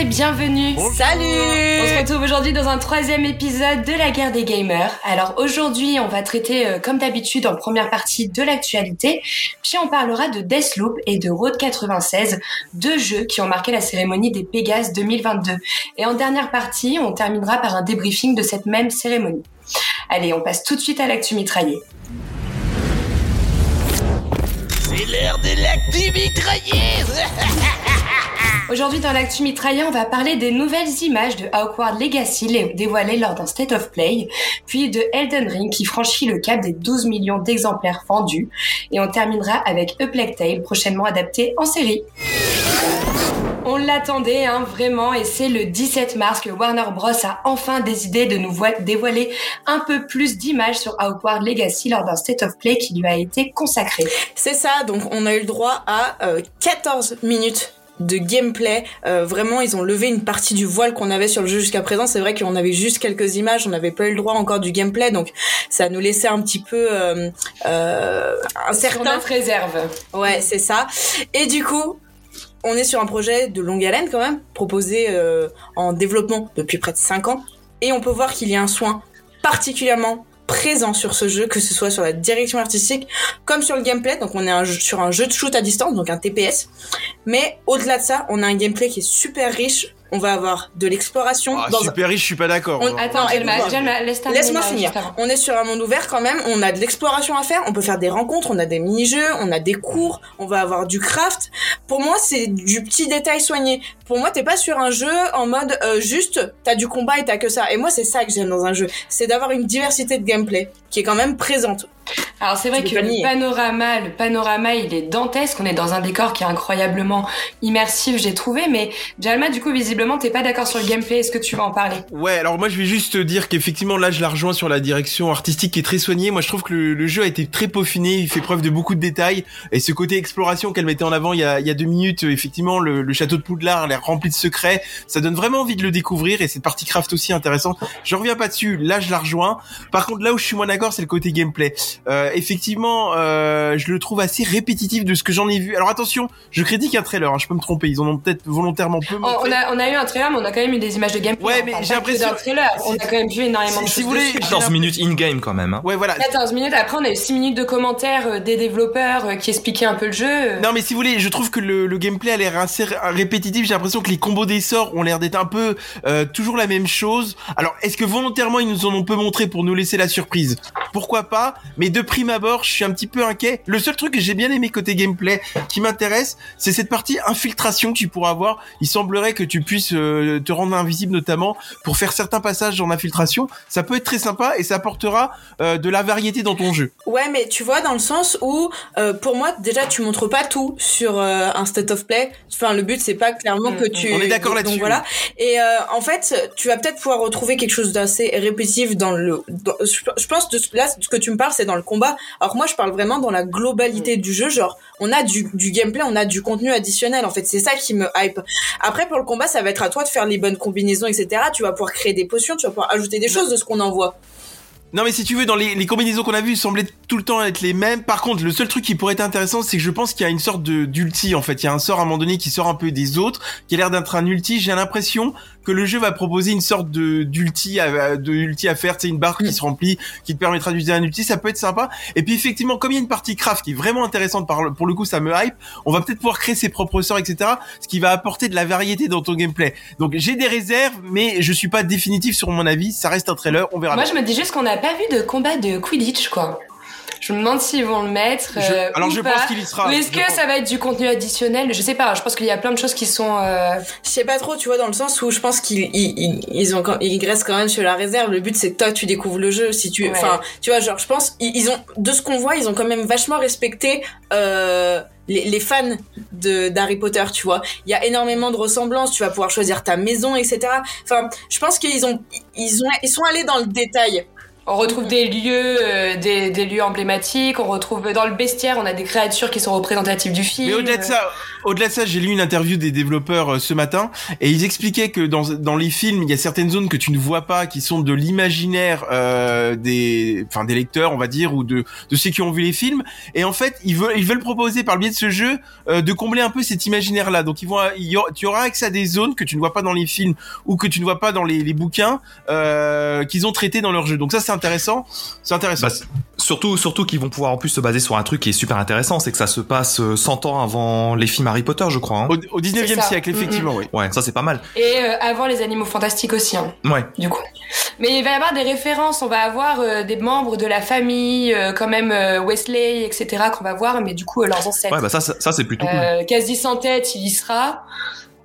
et bienvenue. Salut On se retrouve aujourd'hui dans un troisième épisode de la guerre des gamers. Alors aujourd'hui, on va traiter euh, comme d'habitude en première partie de l'actualité, puis on parlera de Deathloop et de Road 96, deux jeux qui ont marqué la cérémonie des Pégases 2022. Et en dernière partie, on terminera par un débriefing de cette même cérémonie. Allez, on passe tout de suite à l'actu mitraillée. C'est l'heure de l'actu mitraillée Aujourd'hui, dans l'actu mitraillé, on va parler des nouvelles images de Hogwarts Legacy dévoilées lors d'un State of Play, puis de Elden Ring qui franchit le cap des 12 millions d'exemplaires vendus, et on terminera avec A Plague Tale, prochainement adapté en série. On l'attendait hein, vraiment et c'est le 17 mars que Warner Bros a enfin décidé de nous dévoiler un peu plus d'images sur Hogwarts Legacy lors d'un State of Play qui lui a été consacré. C'est ça, donc on a eu le droit à 14 euh, minutes de gameplay. Euh, vraiment, ils ont levé une partie du voile qu'on avait sur le jeu jusqu'à présent. C'est vrai qu'on avait juste quelques images, on n'avait pas eu le droit encore du gameplay, donc ça nous laissait un petit peu euh, euh, incertain. Sur réserve. Ouais, c'est ça. Et du coup, on est sur un projet de longue haleine quand même, proposé euh, en développement depuis près de 5 ans. Et on peut voir qu'il y a un soin particulièrement présent sur ce jeu, que ce soit sur la direction artistique comme sur le gameplay. Donc on est sur un jeu de shoot à distance, donc un TPS. Mais au-delà de ça, on a un gameplay qui est super riche on va avoir de l'exploration. Ah, super riche, je suis pas d'accord. Attends, laisse-moi finir. On est sur un monde ouvert quand même, on a de l'exploration à faire, on peut faire des rencontres, on a des mini-jeux, on a des cours, on va avoir du craft. Pour moi, c'est du petit détail soigné. Pour moi, t'es pas sur un jeu en mode euh, juste, t'as du combat et t'as que ça. Et moi, c'est ça que j'aime dans un jeu, c'est d'avoir une diversité de gameplay qui est quand même présente. Alors c'est vrai que le panorama, le panorama, il est dantesque. On est dans un décor qui est incroyablement immersif, j'ai trouvé. Mais Jalma, du coup, visiblement, t'es pas d'accord sur le gameplay. Est-ce que tu vas en parler? Ouais. Alors moi, je vais juste dire qu'effectivement, là, je la rejoins sur la direction artistique qui est très soignée. Moi, je trouve que le, jeu a été très peaufiné. Il fait preuve de beaucoup de détails. Et ce côté exploration qu'elle mettait en avant il y a, il y a deux minutes, effectivement, le, château de Poudlard, l'air rempli de secrets, ça donne vraiment envie de le découvrir. Et cette partie craft aussi intéressante. Je reviens pas dessus. Là, je la rejoins. Par contre, là où je suis moins d'accord, c'est le côté gameplay. Euh, effectivement, euh, je le trouve assez répétitif de ce que j'en ai vu. Alors attention, je critique un trailer, hein, je peux me tromper, ils en ont peut-être volontairement peu. On, on, a, on a eu un trailer, mais on a quand même eu des images de gameplay. Ouais, mais j'ai l'impression. trailer, on a quand même vu énormément de si choses. Vous voulez, 14 minutes in-game quand même. Hein. Ouais, voilà. 14 minutes, après on a eu 6 minutes de commentaires euh, des développeurs euh, qui expliquaient un peu le jeu. Non, mais si vous voulez, je trouve que le, le gameplay a l'air assez répétitif. J'ai l'impression que les combos des sorts ont l'air d'être un peu euh, toujours la même chose. Alors, est-ce que volontairement ils nous en ont peu montré pour nous laisser la surprise? Pourquoi pas? Mais de prime abord, je suis un petit peu inquiet. Le seul truc que j'ai bien aimé côté gameplay qui m'intéresse, c'est cette partie infiltration que tu pourras avoir. Il semblerait que tu puisses euh, te rendre invisible notamment pour faire certains passages en infiltration. Ça peut être très sympa et ça apportera euh, de la variété dans ton jeu. Ouais, mais tu vois dans le sens où euh, pour moi déjà tu montres pas tout sur un state of play. Enfin le but c'est pas clairement que tu On est d'accord là-dessus. voilà. Et en fait, tu vas peut-être pouvoir retrouver quelque chose d'assez répétitif dans le je pense de là ce que tu me parles c'est dans le combat. Alors moi je parle vraiment dans la globalité du jeu. Genre, on a du, du gameplay, on a du contenu additionnel. En fait, c'est ça qui me hype. Après, pour le combat, ça va être à toi de faire les bonnes combinaisons, etc. Tu vas pouvoir créer des potions, tu vas pouvoir ajouter des choses de ce qu'on envoie. Non mais si tu veux, dans les, les combinaisons qu'on a vues, semblaient tout le temps être les mêmes. Par contre, le seul truc qui pourrait être intéressant, c'est que je pense qu'il y a une sorte de d'ulti en fait. Il y a un sort à un moment donné qui sort un peu des autres, qui a l'air d'être un ulti. J'ai l'impression que le jeu va proposer une sorte de d'ulti à, de ulti à faire, c'est une barre qui se remplit, qui te permettra d'utiliser un ulti, ça peut être sympa. Et puis effectivement, comme il y a une partie craft qui est vraiment intéressante par, pour le coup, ça me hype, on va peut-être pouvoir créer ses propres sorts, etc. Ce qui va apporter de la variété dans ton gameplay. Donc j'ai des réserves, mais je suis pas définitif sur mon avis, ça reste un trailer, on verra. Moi je me dis juste qu'on n'a pas vu de combat de Quidditch quoi. Je me demande s'ils vont le mettre. Euh, alors je pense qu'il y sera. Ou est-ce que ça va être du contenu additionnel? Je sais pas. Je pense qu'il y a plein de choses qui sont. Euh... Je sais pas trop, tu vois, dans le sens où je pense qu'ils ils, ils ont ils restent quand même sur la réserve. Le but c'est que toi tu découvres le jeu. Si tu, enfin, tu vois, genre je pense ils, ont de ce qu'on voit, ils ont quand même vachement respecté. Euh, les, les, fans de d'Harry Potter, tu vois. Il y a énormément de ressemblances, tu vas pouvoir choisir ta maison, etc. Enfin, je pense qu'ils ont, ils ont, ils sont allés dans le détail On retrouve des lieux, euh, des, des lieux emblématiques. On retrouve dans le bestiaire, on a des créatures qui sont représentatives du film. Mais au-delà de ça, au-delà de ça, j'ai lu une interview des développeurs euh, ce matin et ils expliquaient que dans dans les films, il y a certaines zones que tu ne vois pas, qui sont de l'imaginaire euh, des, enfin des lecteurs, on va dire, ou de de ceux qui ont vu les films. Et en fait, ils veulent ils veulent proposer par le biais de ce jeu euh, de combler un peu cet imaginaire-là. Donc ils vont, il y aura- tu auras accès à des zones que tu ne vois pas dans les films ou que tu ne vois pas dans les, les bouquins euh, qu'ils ont traités dans leur jeu. Donc ça, c'est intéressant. C'est intéressant. Bah, surtout, surtout qu'ils vont pouvoir en plus se baser sur un truc qui est super intéressant, c'est que ça se passe euh, 100 ans avant les films Harry Potter, je crois. hein. au, au 19e C'est ça. siècle, effectivement, oui. Ouais, ça c'est pas mal. Et euh, avant les animaux fantastiques aussi, hein, Ouais. du coup. Mais il va y avoir des références. On va avoir euh, des membres de la famille, euh, quand même euh, Wesley, etc. qu'on va voir, mais du coup euh, leurs ancêtres. Ouais, bah ça, ça, ça, c'est plutôt cool. Euh, quasi sans tête, il y sera.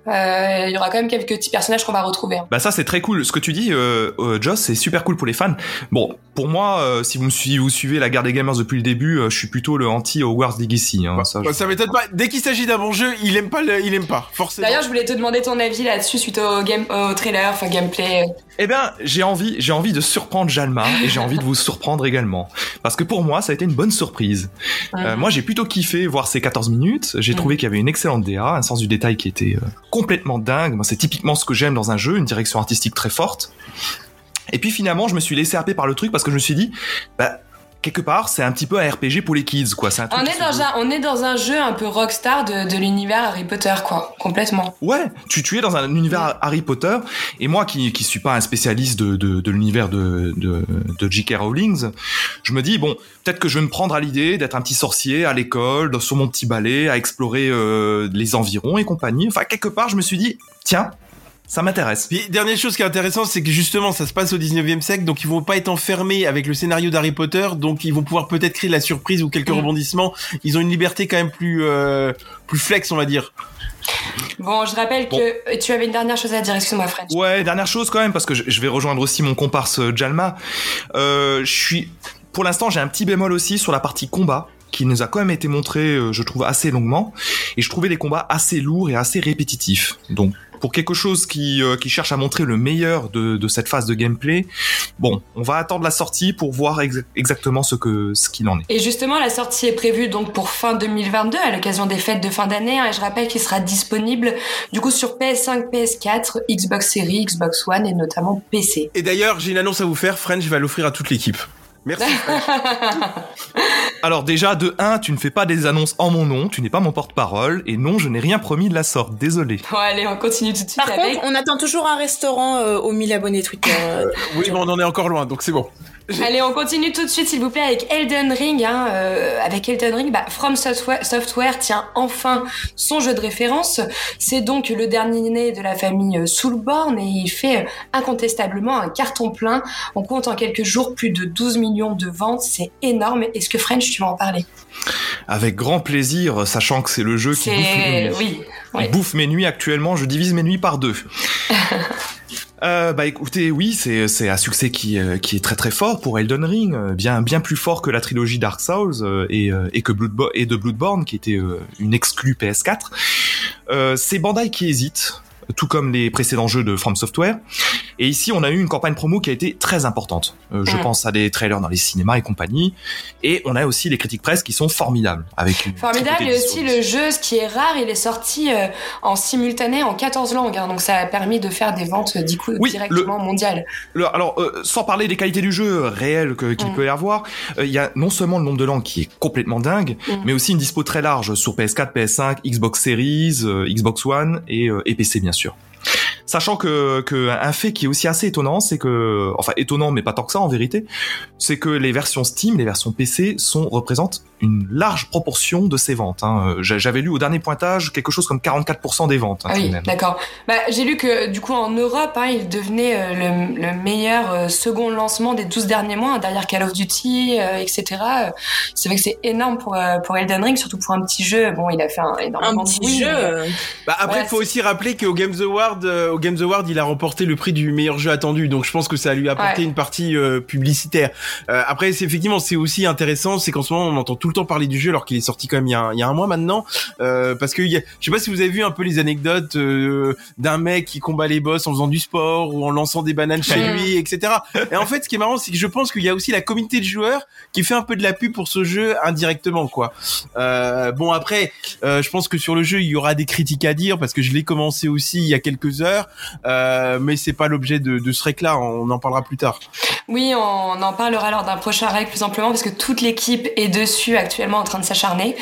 Euh, Il y aura quand même quelques petits personnages qu'on va retrouver. hein. Bah ça c'est très cool. Ce que tu dis, euh, euh, Joss, c'est super cool pour les fans. Bon, pour moi, euh, si vous me suivez, vous suivez la guerre des gamers depuis le début, euh, je suis plutôt le anti Hogwarts Legacy. Hein, ça, je- Bah, ça m'étonne pas. Dès qu'il s'agit d'un bon jeu, il aime pas, le, il aime pas, forcément. D'ailleurs, je voulais te demander ton avis là-dessus suite au, game, au trailer, enfin gameplay. Eh ben, j'ai envie, j'ai envie de surprendre Jalma et j'ai envie de vous surprendre également, parce que pour moi, ça a été une bonne surprise. Euh, moi, j'ai plutôt kiffé voir ces 14 minutes. J'ai trouvé qu'il y avait une excellente DA, un sens du détail qui était euh, complètement dingue. Moi, c'est typiquement ce que j'aime dans un jeu, une direction artistique très forte. Et puis finalement, je me suis laissé happer par le truc parce que je me suis dit, bah quelque part, c'est un petit peu un RPG pour les kids, quoi. C'est un truc On est, dans un, on est dans un jeu un peu rockstar de, de l'univers Harry Potter, quoi. Complètement. Ouais, tu, tu es dans un univers Harry Potter, et moi qui qui suis pas un spécialiste de, de, de l'univers de, de, de J.K. Rowling, je me dis, bon, peut-être que je vais me prendre à l'idée d'être un petit sorcier à l'école, sur mon petit balai, à explorer euh, les environs et compagnie. Enfin, quelque part, je me suis dit, tiens, ça m'intéresse. Puis, dernière chose qui est intéressante, c'est que justement, ça se passe au 19e siècle, donc ils vont pas être enfermés avec le scénario d'Harry Potter, donc ils vont pouvoir peut-être créer de la surprise ou quelques Mm. rebondissements. Ils ont une liberté quand même plus, euh, plus flex, on va dire. Bon, je rappelle Bon. que tu avais une dernière chose à dire, excuse-moi, French. Ouais, dernière chose quand même, parce que je, vais rejoindre aussi mon comparse euh, Jalma. Euh, je suis, pour l'instant, j'ai un petit bémol aussi sur la partie combat qui nous a quand même été montré, je trouve, assez longuement, et je trouvais les combats assez lourds et assez répétitifs. Donc, pour quelque chose qui, euh, qui cherche à montrer le meilleur de, de cette phase de gameplay, bon, on va attendre la sortie pour voir exa- exactement ce que ce qu'il en est. Et justement, la sortie est prévue donc pour fin 2022 à l'occasion des fêtes de fin d'année. hein, et je rappelle qu'il sera disponible du coup sur PS5, PS4, Xbox Series, Xbox One et notamment PC. Et d'ailleurs, j'ai une annonce à vous faire, French va l'offrir à toute l'équipe. Merci. Alors déjà, de 1, tu ne fais pas des annonces en mon nom, tu n'es pas mon porte-parole, et non, je n'ai rien promis de la sorte, désolé. Bon, allez, on continue tout de suite Par avec. contre, on attend toujours un restaurant euh, aux 1000 abonnés Twitter. Euh, oui, mais on en est encore loin, donc c'est bon. Allez, on continue tout de suite, s'il vous plaît, avec Elden Ring. Hein, euh, avec Elden Ring, bah, From Software, Software tient enfin son jeu de référence. C'est donc le dernier né de la famille euh, Soulborn et il fait euh, incontestablement un carton plein. On compte en quelques jours plus de 12 millions de ventes. C'est énorme. Est-ce que French, tu vas en parler? Avec grand plaisir, sachant que c'est le jeu qui bouffe. Oui. Oui. bouffe mes nuits actuellement, je divise mes nuits par deux. Euh, bah écoutez, oui, c'est c'est un succès qui euh, qui est très très fort pour Elden Ring, euh, bien bien plus fort que la trilogie Dark Souls et et que Bloodbo et de Bloodborne qui était une exclue PS4. Euh, c'est Bandai qui hésite, tout comme les précédents jeux de From Software. Et ici, on a eu une campagne promo qui a été très importante. Euh, je Mm. pense à des trailers dans les cinémas et compagnie. Et on a aussi les critiques presse qui sont formidables avec Formidable et aussi le jeu, ce qui est rare, il est sorti euh, en simultané en 14 langues, hein, donc ça a permis de faire des ventes euh, du coup Oui, directement mondiales. Le- alors, euh, sans parler des qualités du jeu réelles qu'il Mm. peut y avoir, il y a non seulement le nombre de langues qui est complètement dingue, Mm. mais aussi une dispo très large sur PS4, PS5, Xbox Series, Xbox One et, et PC bien sûr. Sachant que, que un fait qui est aussi assez étonnant, c'est que, enfin étonnant mais pas tant que ça en vérité, c'est que les versions Steam, les versions PC sont représentent une large proportion de ces ventes. hein. Euh, j'a- J'avais lu au dernier pointage quelque chose comme 44% des ventes. hein, Ah oui, même. d'accord. Bah, j'ai lu que du coup en Europe, hein, il devenait euh, le, le meilleur euh, second lancement des 12 derniers mois, hein, derrière Call of Duty, euh, etc. C'est vrai que c'est énorme pour, euh, pour Elden Ring, surtout pour un petit jeu. Bon, il a fait un, énormément un de petit jeu. mais- Bah après, il Voilà, faut aussi rappeler qu'au Games Award, euh, au Games Award, il a remporté le prix du meilleur jeu attendu, donc je pense que ça lui a apporté Ouais. une partie euh, publicitaire. Euh, après, c'est effectivement, c'est aussi intéressant, c'est qu'en ce moment, on entend tout le temps parler du jeu, alors qu'il est sorti quand même il y a, un- il y a un mois maintenant, euh, parce que y a- je sais pas si vous avez vu un peu les anecdotes euh, d'un mec qui combat les boss en faisant du sport ou en lançant des bananes chez lui, etc. Et en fait, ce qui est marrant, c'est que je pense qu'il y a aussi la communauté de joueurs qui fait un peu de la pub pour ce jeu indirectement, quoi. Euh, bon après, euh, je pense que sur le jeu, il y aura des critiques à dire parce que je l'ai commencé aussi il y a quelques heures, euh, mais c'est pas l'objet de, de ce rec-là. On en parlera plus tard. Oui, on en parlera lors d'un prochain règle plus amplement parce que toute l'équipe est dessus actuellement en train de s'acharner.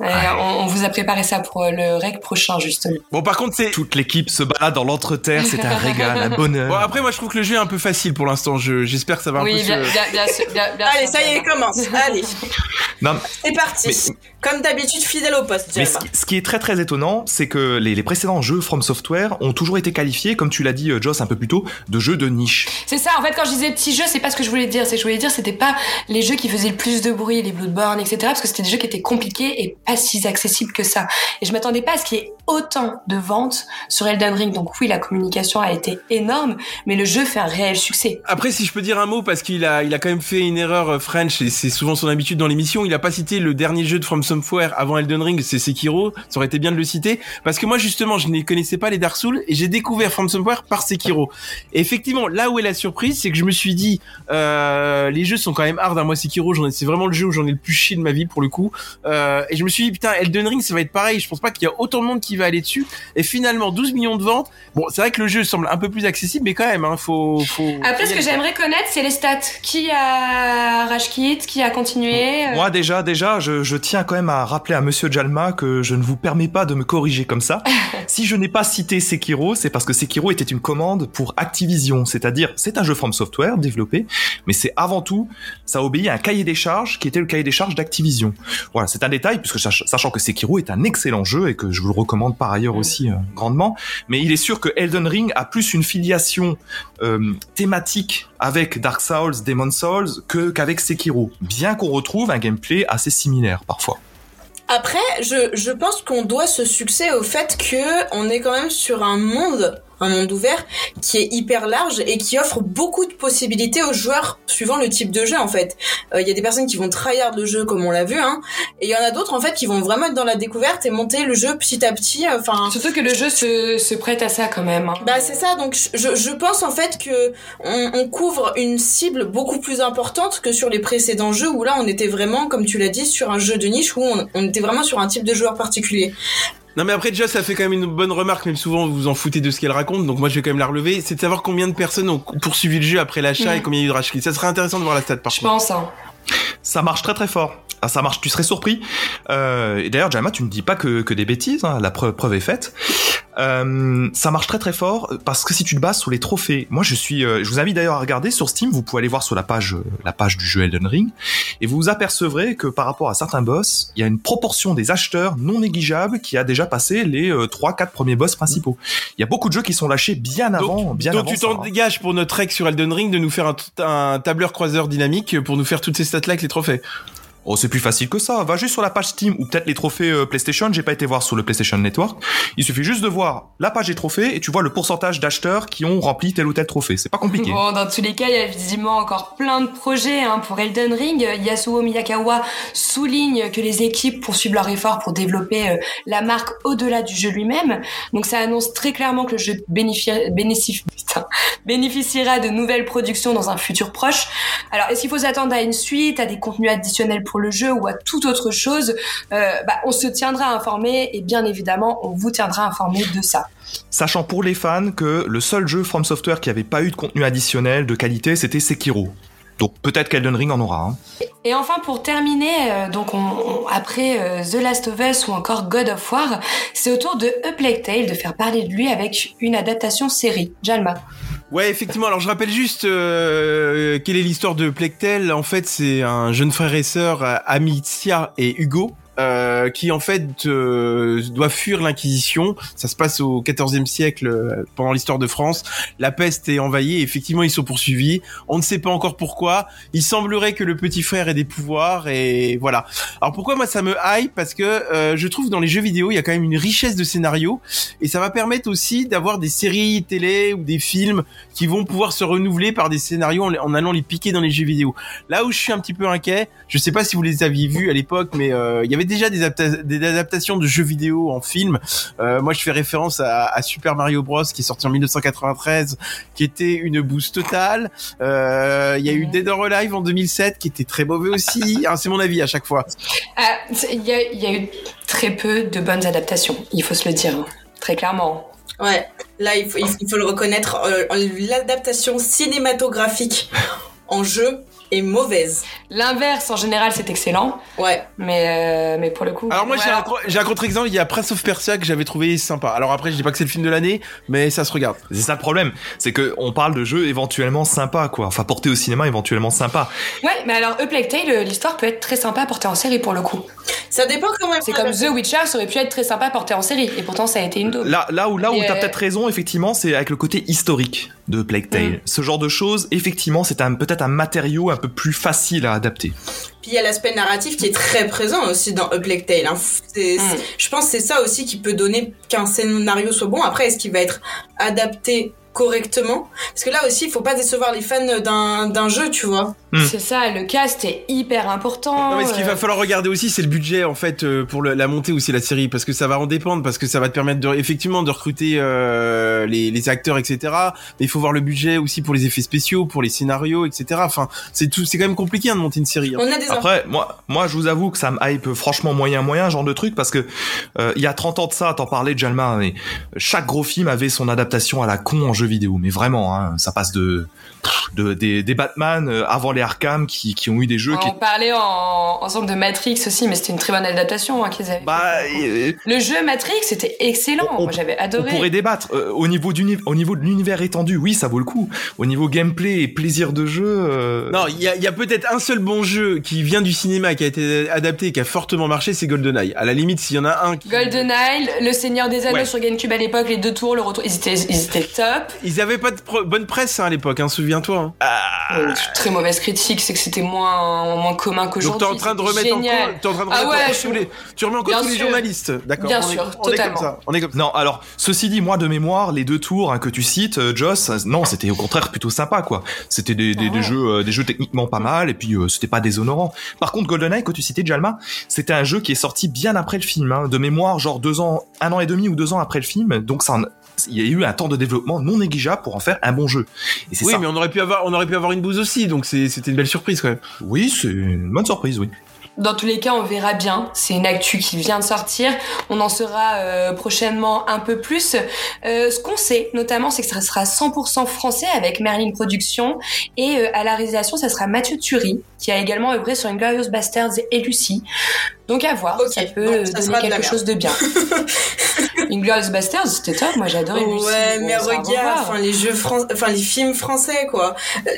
Euh, on, on vous a préparé ça pour euh, le règle prochain justement. Bon, par contre, c'est Toute l'équipe se balade dans l'entreterre, c'est un régal, un bonheur. bon. Après, moi, je trouve que le jeu est un peu facile pour l'instant. Je j'espère que ça va un Oui, peu. bien, se- bien, bien, sûr, bien, bien Allez, ça y est, commence. Allez, c'est parti. Mais- Comme d'habitude, fidèle au poste, Mais ce qui est très très étonnant, c'est que les, les précédents jeux From Software ont toujours été qualifiés, comme tu l'as dit euh, Joss un peu plus tôt, de jeux de niche. C'est ça, en fait, quand je disais petits jeux, c'est pas ce que je voulais dire. C'est que je voulais dire, c'était pas les jeux qui faisaient le plus de bruit, les Bloodborne, etc. Parce que c'était des jeux qui étaient compliqués et pas si accessibles que ça. Et je m'attendais pas à ce qu'il y ait autant de ventes sur Elden Ring. Donc oui, la communication a été énorme, mais le jeu fait un réel succès. Après, si je peux dire un mot, parce qu'il a, il a quand même fait une erreur euh, French, et c'est souvent son habitude dans l'émission, il a pas cité le dernier jeu de From Software avant Elden Ring, c'est Sekiro, ça aurait été bien de le citer, parce que moi, justement, je ne connaissais pas les Dark Souls, et j'ai découvert From Software par Sekiro. Et effectivement, là où est la surprise, c'est que je me suis dit, euh, les jeux sont quand même hard, hein. moi, Sekiro, j'en ai, c'est vraiment le jeu où j'en ai le plus chié de ma vie, pour le coup, euh, et je me suis dit, putain, Elden Ring, ça va être pareil, je pense pas qu'il y a autant de monde qui va aller dessus, et finalement, 12 millions de ventes, bon, c'est vrai que le jeu semble un peu plus accessible, mais quand même, hein, faut, faut... Après, ce que j'aimerais connaître, c'est les stats. Qui a rage quit? Qui a continué? Euh, Moi déjà, déjà, je, je tiens quand même à rappeler à Monsieur Jalma que je ne vous permets pas de me corriger comme ça. si je n'ai pas cité Sekiro, c'est parce que Sekiro était une commande pour Activision, c'est-à-dire c'est un jeu From Software développé, mais c'est avant tout, ça obéit à un cahier des charges qui était le cahier des charges d'Activision. Voilà, c'est un détail puisque sach- sachant que Sekiro est un excellent jeu et que je vous le recommande par ailleurs aussi euh, grandement, mais il est sûr que Elden Ring a plus une filiation euh, thématique avec Dark Souls, Demon Souls que qu'avec Sekiro, bien qu'on retrouve un gameplay assez similaire parfois. Après, je, je pense qu'on doit ce succès au fait que on est quand même sur un monde, un monde ouvert, qui est hyper large et qui offre beaucoup de possibilités aux joueurs suivant le type de jeu en fait. Euh, Il y a des personnes qui vont tryhard le jeu comme on l'a vu, hein, et il y en a d'autres en fait qui vont vraiment être dans la découverte et monter le jeu petit à petit. euh, Enfin, Surtout que le jeu se, se prête à ça quand même. hein. bah c'est ça, donc je, je pense en fait que on, on couvre une cible beaucoup plus importante que sur les précédents jeux où là on était vraiment, comme tu l'as dit, sur un jeu de niche où on, on était vraiment sur un type de joueur particulier. Non mais après déjà ça fait quand même une bonne remarque même souvent vous vous en foutez de ce qu'elle raconte donc moi je vais quand même la relever c'est de savoir combien de personnes ont poursuivi le jeu après l'achat et combien il y a eu de quit. ça serait intéressant de voir la stat par Je contre pense. Hein. Ça marche très très fort. Ah, ça marche, tu serais surpris. Euh, et d'ailleurs, Jalma, tu ne dis pas que, que des bêtises, hein, la preuve, preuve est faite. Euh, ça marche très très fort parce que si tu te bases sur les trophées, moi je suis, euh, je vous invite d'ailleurs à regarder sur Steam, vous pouvez aller voir sur la page, euh, la page du jeu Elden Ring, et vous vous apercevrez que par rapport à certains boss, il y a une proportion des acheteurs non négligeable qui a déjà passé les euh, 3-4 premiers boss principaux. Il y a beaucoup de jeux qui sont lâchés bien avant, donc, bien donc avant tu ça, t'en hein. dégages pour notre rec sur Elden Ring de nous faire un, un tableur croiseur dynamique pour nous faire toutes ces stats là avec les trophées Oh, c'est plus facile que ça. Va juste sur la page Steam ou peut-être les trophées euh, PlayStation. J'ai pas été voir sur le PlayStation Network. Il suffit juste de voir la page des trophées et tu vois le pourcentage d'acheteurs qui ont rempli tel ou tel trophée. C'est pas compliqué. Bon, dans tous les cas, il y a visiblement encore plein de projets hein, pour Elden Ring. Yasuo Miyakawa souligne que les équipes poursuivent leur effort pour développer euh, la marque au-delà du jeu lui-même. Donc ça annonce très clairement que le jeu bénéficiera de nouvelles productions dans un futur proche. Alors, est-ce qu'il faut s'attendre à une suite, à des contenus additionnels pour le jeu ou à toute autre chose Euh, bah, On se tiendra informé et bien évidemment, on vous tiendra informé de ça. Sachant pour les fans que le seul jeu From Software qui avait pas eu de contenu additionnel de qualité, c'était Sekiro. Donc peut-être qu'Elden Ring en aura. hein. Et enfin, pour terminer, euh, donc on, on- après euh, The Last of Us ou encore God of War, c'est au tour de A Plague Tale de faire parler de lui avec une adaptation série. Jalma. Ouais, effectivement. Alors, je rappelle juste euh, quelle est l'histoire de Plectel. En fait, c'est un jeune frère et sœur, euh, Amicia et Hugo. Euh, qui en fait euh, doit fuir l'Inquisition. Ça se passe au XIVe siècle euh, pendant l'histoire de France. La peste est envahie. Et effectivement, ils sont poursuivis. On ne sait pas encore pourquoi. Il semblerait que le petit frère ait des pouvoirs et voilà. Alors pourquoi moi ça me hype? Parce que euh, je trouve dans les jeux vidéo il y a quand même une richesse de scénarios et ça va permettre aussi d'avoir des séries télé ou des films qui vont pouvoir se renouveler par des scénarios en, allant les piquer dans les jeux vidéo. Là où je suis un petit peu inquiet, je sais pas si vous les aviez vus à l'époque, mais il y avait déjà des, adapta- des adaptations de jeux vidéo en film. Euh, moi, je fais référence à, à Super Mario Bros qui est sorti en 1993, qui était une bouse totale. Euh, Il y a eu Dead or Alive en 2007 qui était très mauvais aussi. Hein, C'est mon avis à chaque fois. Ah, Il y, a, il y a eu très peu de bonnes adaptations, il faut se le dire, très clairement. Ouais, là il faut, il faut- il faut le reconnaître, euh, l'adaptation cinématographique en jeu est mauvaise. L'inverse, en général, c'est excellent, Ouais. mais, euh, mais pour le coup... Alors moi Ouais, j'ai un, contre-exemple, il y a Prince of Persia que j'avais trouvé sympa. Alors après je dis pas que c'est le film de l'année, mais ça se regarde. C'est ça le problème, c'est que on parle de jeux éventuellement sympas, quoi. Enfin, portés au cinéma éventuellement sympas. Ouais, mais alors, A Plague Tale, l'histoire peut être très sympa portée en série pour le coup. Ça dépend quand même. C'est comme The Witcher, ça aurait pu être très sympa porté en série, et pourtant ça a été une daube. Là, là où, là où Et, t'as euh, peut-être raison, effectivement, c'est avec le côté historique de Plague Tale. Mm. Ce genre de choses, effectivement, c'est un, peut-être un matériau un peu plus facile à adapter. Puis il y a l'aspect narratif qui est très présent aussi dans A Plague Tale. hein. C'est- Mm. c'est- Je pense que c'est ça aussi qui peut donner qu'un scénario soit bon. Après, est-ce qu'il va être adapté correctement Parce que là aussi, il faut pas décevoir les fans d'un d'un jeu, tu vois. Mm. C'est ça, le cast est hyper important. Non mais ce qu'il euh, va falloir regarder aussi c'est le budget en fait euh, pour le- la montée aussi de la série parce que ça va en dépendre parce que ça va te permettre de effectivement de recruter euh, les, les acteurs etc. Mais il faut voir le budget aussi pour les effets spéciaux, pour les scénarios etc. Enfin c'est tout c'est quand même compliqué hein, de monter une série. hein. On a des Après, moi, moi, je vous avoue que ça me hype franchement moyen moyen genre de truc parce que euh, il y a 30 ans de ça, t'en parlais Jalma, mais chaque gros film avait son adaptation à la con en vidéo, mais vraiment, hein, ça passe de, de des, des Batman euh, avant les Arkham qui, qui ont eu des jeux qui On parlait en, ensemble de Matrix aussi, mais c'était une très bonne adaptation hein, qu'ils avaient. bah euh, Le jeu Matrix c'était excellent, On- moi j'avais on adoré. pourrait débattre Euh, au niveau du au niveau de l'univers étendu, oui, ça vaut le coup. Au niveau gameplay et plaisir de jeu, euh, Non, il y a, il y a peut-être un seul bon jeu qui vient du cinéma, qui a été adapté, et qui a fortement marché, c'est GoldenEye. À la limite, s'il y en a un qui... GoldenEye, Le Seigneur des Anneaux Ouais. sur GameCube à l'époque, les deux tours, le retour, ils étaient, ils étaient top. Ils avaient pas de bonne presse hein, à l'époque, hein, souviens-toi. hein. Euh, très mauvaise critique, c'est que c'était moins, moins commun Donc qu'aujourd'hui. t'es en train de c'était remettre en cause, en train de Ah remettre ouais, en cause je- tous les, tu remets en cause Bien tous les sûr. journalistes, d'accord Bien on est- sûr, on est totalement. comme ça, on est comme ça. Non, alors ceci dit, moi de mémoire, les deux tours hein, que tu cites, euh, Joss, euh, non, c'était au contraire plutôt sympa, quoi. C'était des, des, Ah des jeux, euh, des jeux techniquement pas mal, et puis euh, c'était pas déshonorant. Par contre, GoldenEye que tu citais, Jalma, c'était un jeu qui est sorti bien après le film, hein, de mémoire, genre deux ans, un an et demi ou deux ans après le film. Donc ça, en- il y a eu un temps de développement non négligeable pour en faire un bon jeu. Et Oui, ça. mais on aurait pu avoir, on aurait pu avoir une bouse aussi, donc c'était une belle surprise quand même. Oui, c'est une bonne surprise, oui. Dans tous les cas, on verra bien. C'est une actu qui vient de sortir. On en saura euh, prochainement un peu plus. Euh, ce qu'on sait, notamment, c'est que ça sera 100% français avec Merlin Productions. Et euh, à la réalisation, ça sera Mathieu Turi, qui a également œuvré sur Inglorious Bastards et Lucy. Donc à voir, Ok, ça peut donc ça donner quelque chose de bien. Inglorious Bastards, c'était top. Moi, Lucy. Ouais, Bon, mais regarde, enfin les jeux fran- enfin les films français quoi. Euh,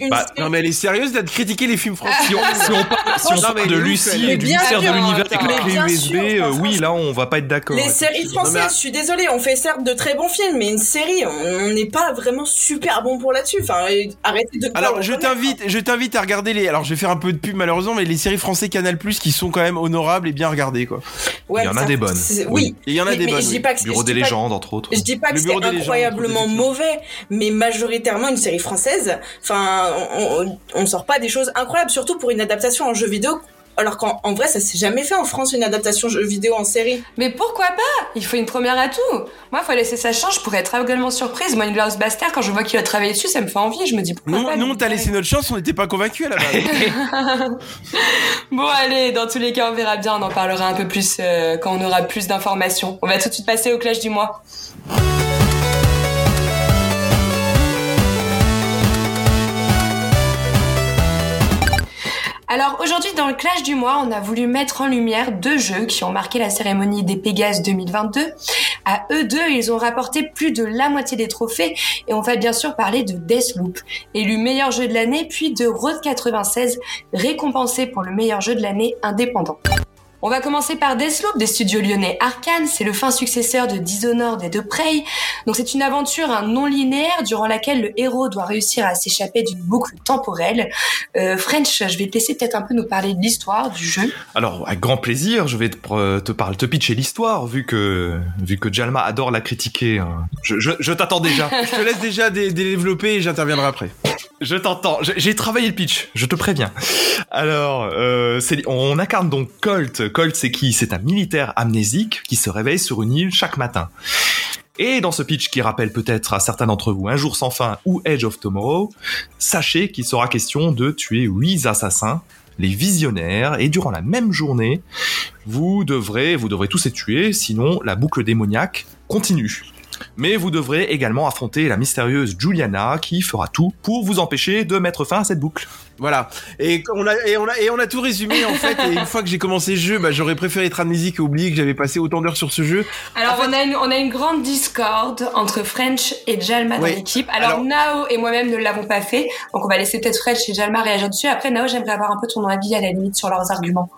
une Bah, Non mais elle est sérieuse d'être critiquer les films français. Si on, si on parle, si on Non, parle mais de Lucie et du mystère de l'univers avec attends. la clé USB, sûr, euh, oui, là, on va pas être d'accord. Les ouais. séries françaises, Non, mais- je suis désolée, on fait certes de très bons films, mais une série, on n'est pas vraiment super bon pour là-dessus. Enfin, euh, arrêtez de. Alors je t'invite, je t'invite à regarder les. Alors je vais faire un peu de pub malheureusement, mais les séries français Canal Plus qui sont quand même honorables et bien regardées quoi. Ouais, Il y en a des bonnes. Oui. Il y en a des mais bonnes. je dis pas que Bureau je des dis pas- légendes, entre autres. Je dis pas que c'est légendes, incroyablement mauvais, mais majoritairement une série française. Enfin, on, on, on sort pas des choses incroyables, surtout pour une adaptation en jeu vidéo. Alors qu'en en vrai, ça s'est jamais fait en France une adaptation jeu vidéo en série. Mais pourquoi pas? Il faut une première à tout. Moi, faut laisser sa chance. Je pourrais être également surprise. Moi, Inglorious Bastard, quand je vois qu'il a travaillé dessus, ça me fait envie. Je me dis pourquoi Non, pas. nous on t'a laissé notre chance, on n'était pas convaincus à la base. Bon, allez, dans tous les cas, on verra bien. On en parlera un peu plus euh, quand on aura plus d'informations. On va tout de suite passer au clash du mois. Alors aujourd'hui dans le clash du mois, on a voulu mettre en lumière deux jeux qui ont marqué la cérémonie des Pégases 2022. À eux deux, ils ont rapporté plus de la moitié des trophées et on va bien sûr parler de Deathloop, élu meilleur jeu de l'année, puis de Road 96, récompensé pour le meilleur jeu de l'année indépendant. On va commencer par Deathloop des studios lyonnais Arkane. C'est le fin successeur de Dishonored et de Prey. Donc c'est une aventure non linéaire durant laquelle le héros doit réussir à s'échapper d'une boucle temporelle. Euh, French, je vais te laisser peut-être un peu nous parler de l'histoire du jeu. Alors, avec grand plaisir, je vais te, te parler, te pitcher l'histoire, vu que vu que Jalma adore la critiquer. hein. Je, je, je t'attends déjà. Je te laisse déjà dé- développer et j'interviendrai après. Je t'entends. J'ai- travaillé le pitch. Je te préviens. Alors, euh, on incarne donc Colt. Colt, c'est qui? C'est un militaire amnésique qui se réveille sur une île chaque matin. Et dans ce pitch qui rappelle peut-être à certains d'entre vous Un jour sans fin ou Edge of Tomorrow, sachez qu'il sera question de tuer huit assassins, les visionnaires, et durant la même journée, vous devrez, vous devrez tous les tuer, sinon la boucle démoniaque continue. Mais vous devrez également affronter la mystérieuse Juliana qui fera tout pour vous empêcher de mettre fin à cette boucle. Voilà. Et on a et on a et on a tout résumé en fait. Et une fois que j'ai commencé le jeu, bah, j'aurais préféré être amnésique et oublier que j'avais passé autant d'heures sur ce jeu. Alors En fait- on a une on a une grande discorde entre French et Jalma dans Oui. l'équipe. Alors, Alors- Nao et moi-même ne l'avons pas fait, donc on va laisser peut-être French et Jalma réagir dessus. Après Nao, j'aimerais avoir un peu ton avis à la limite sur leurs arguments.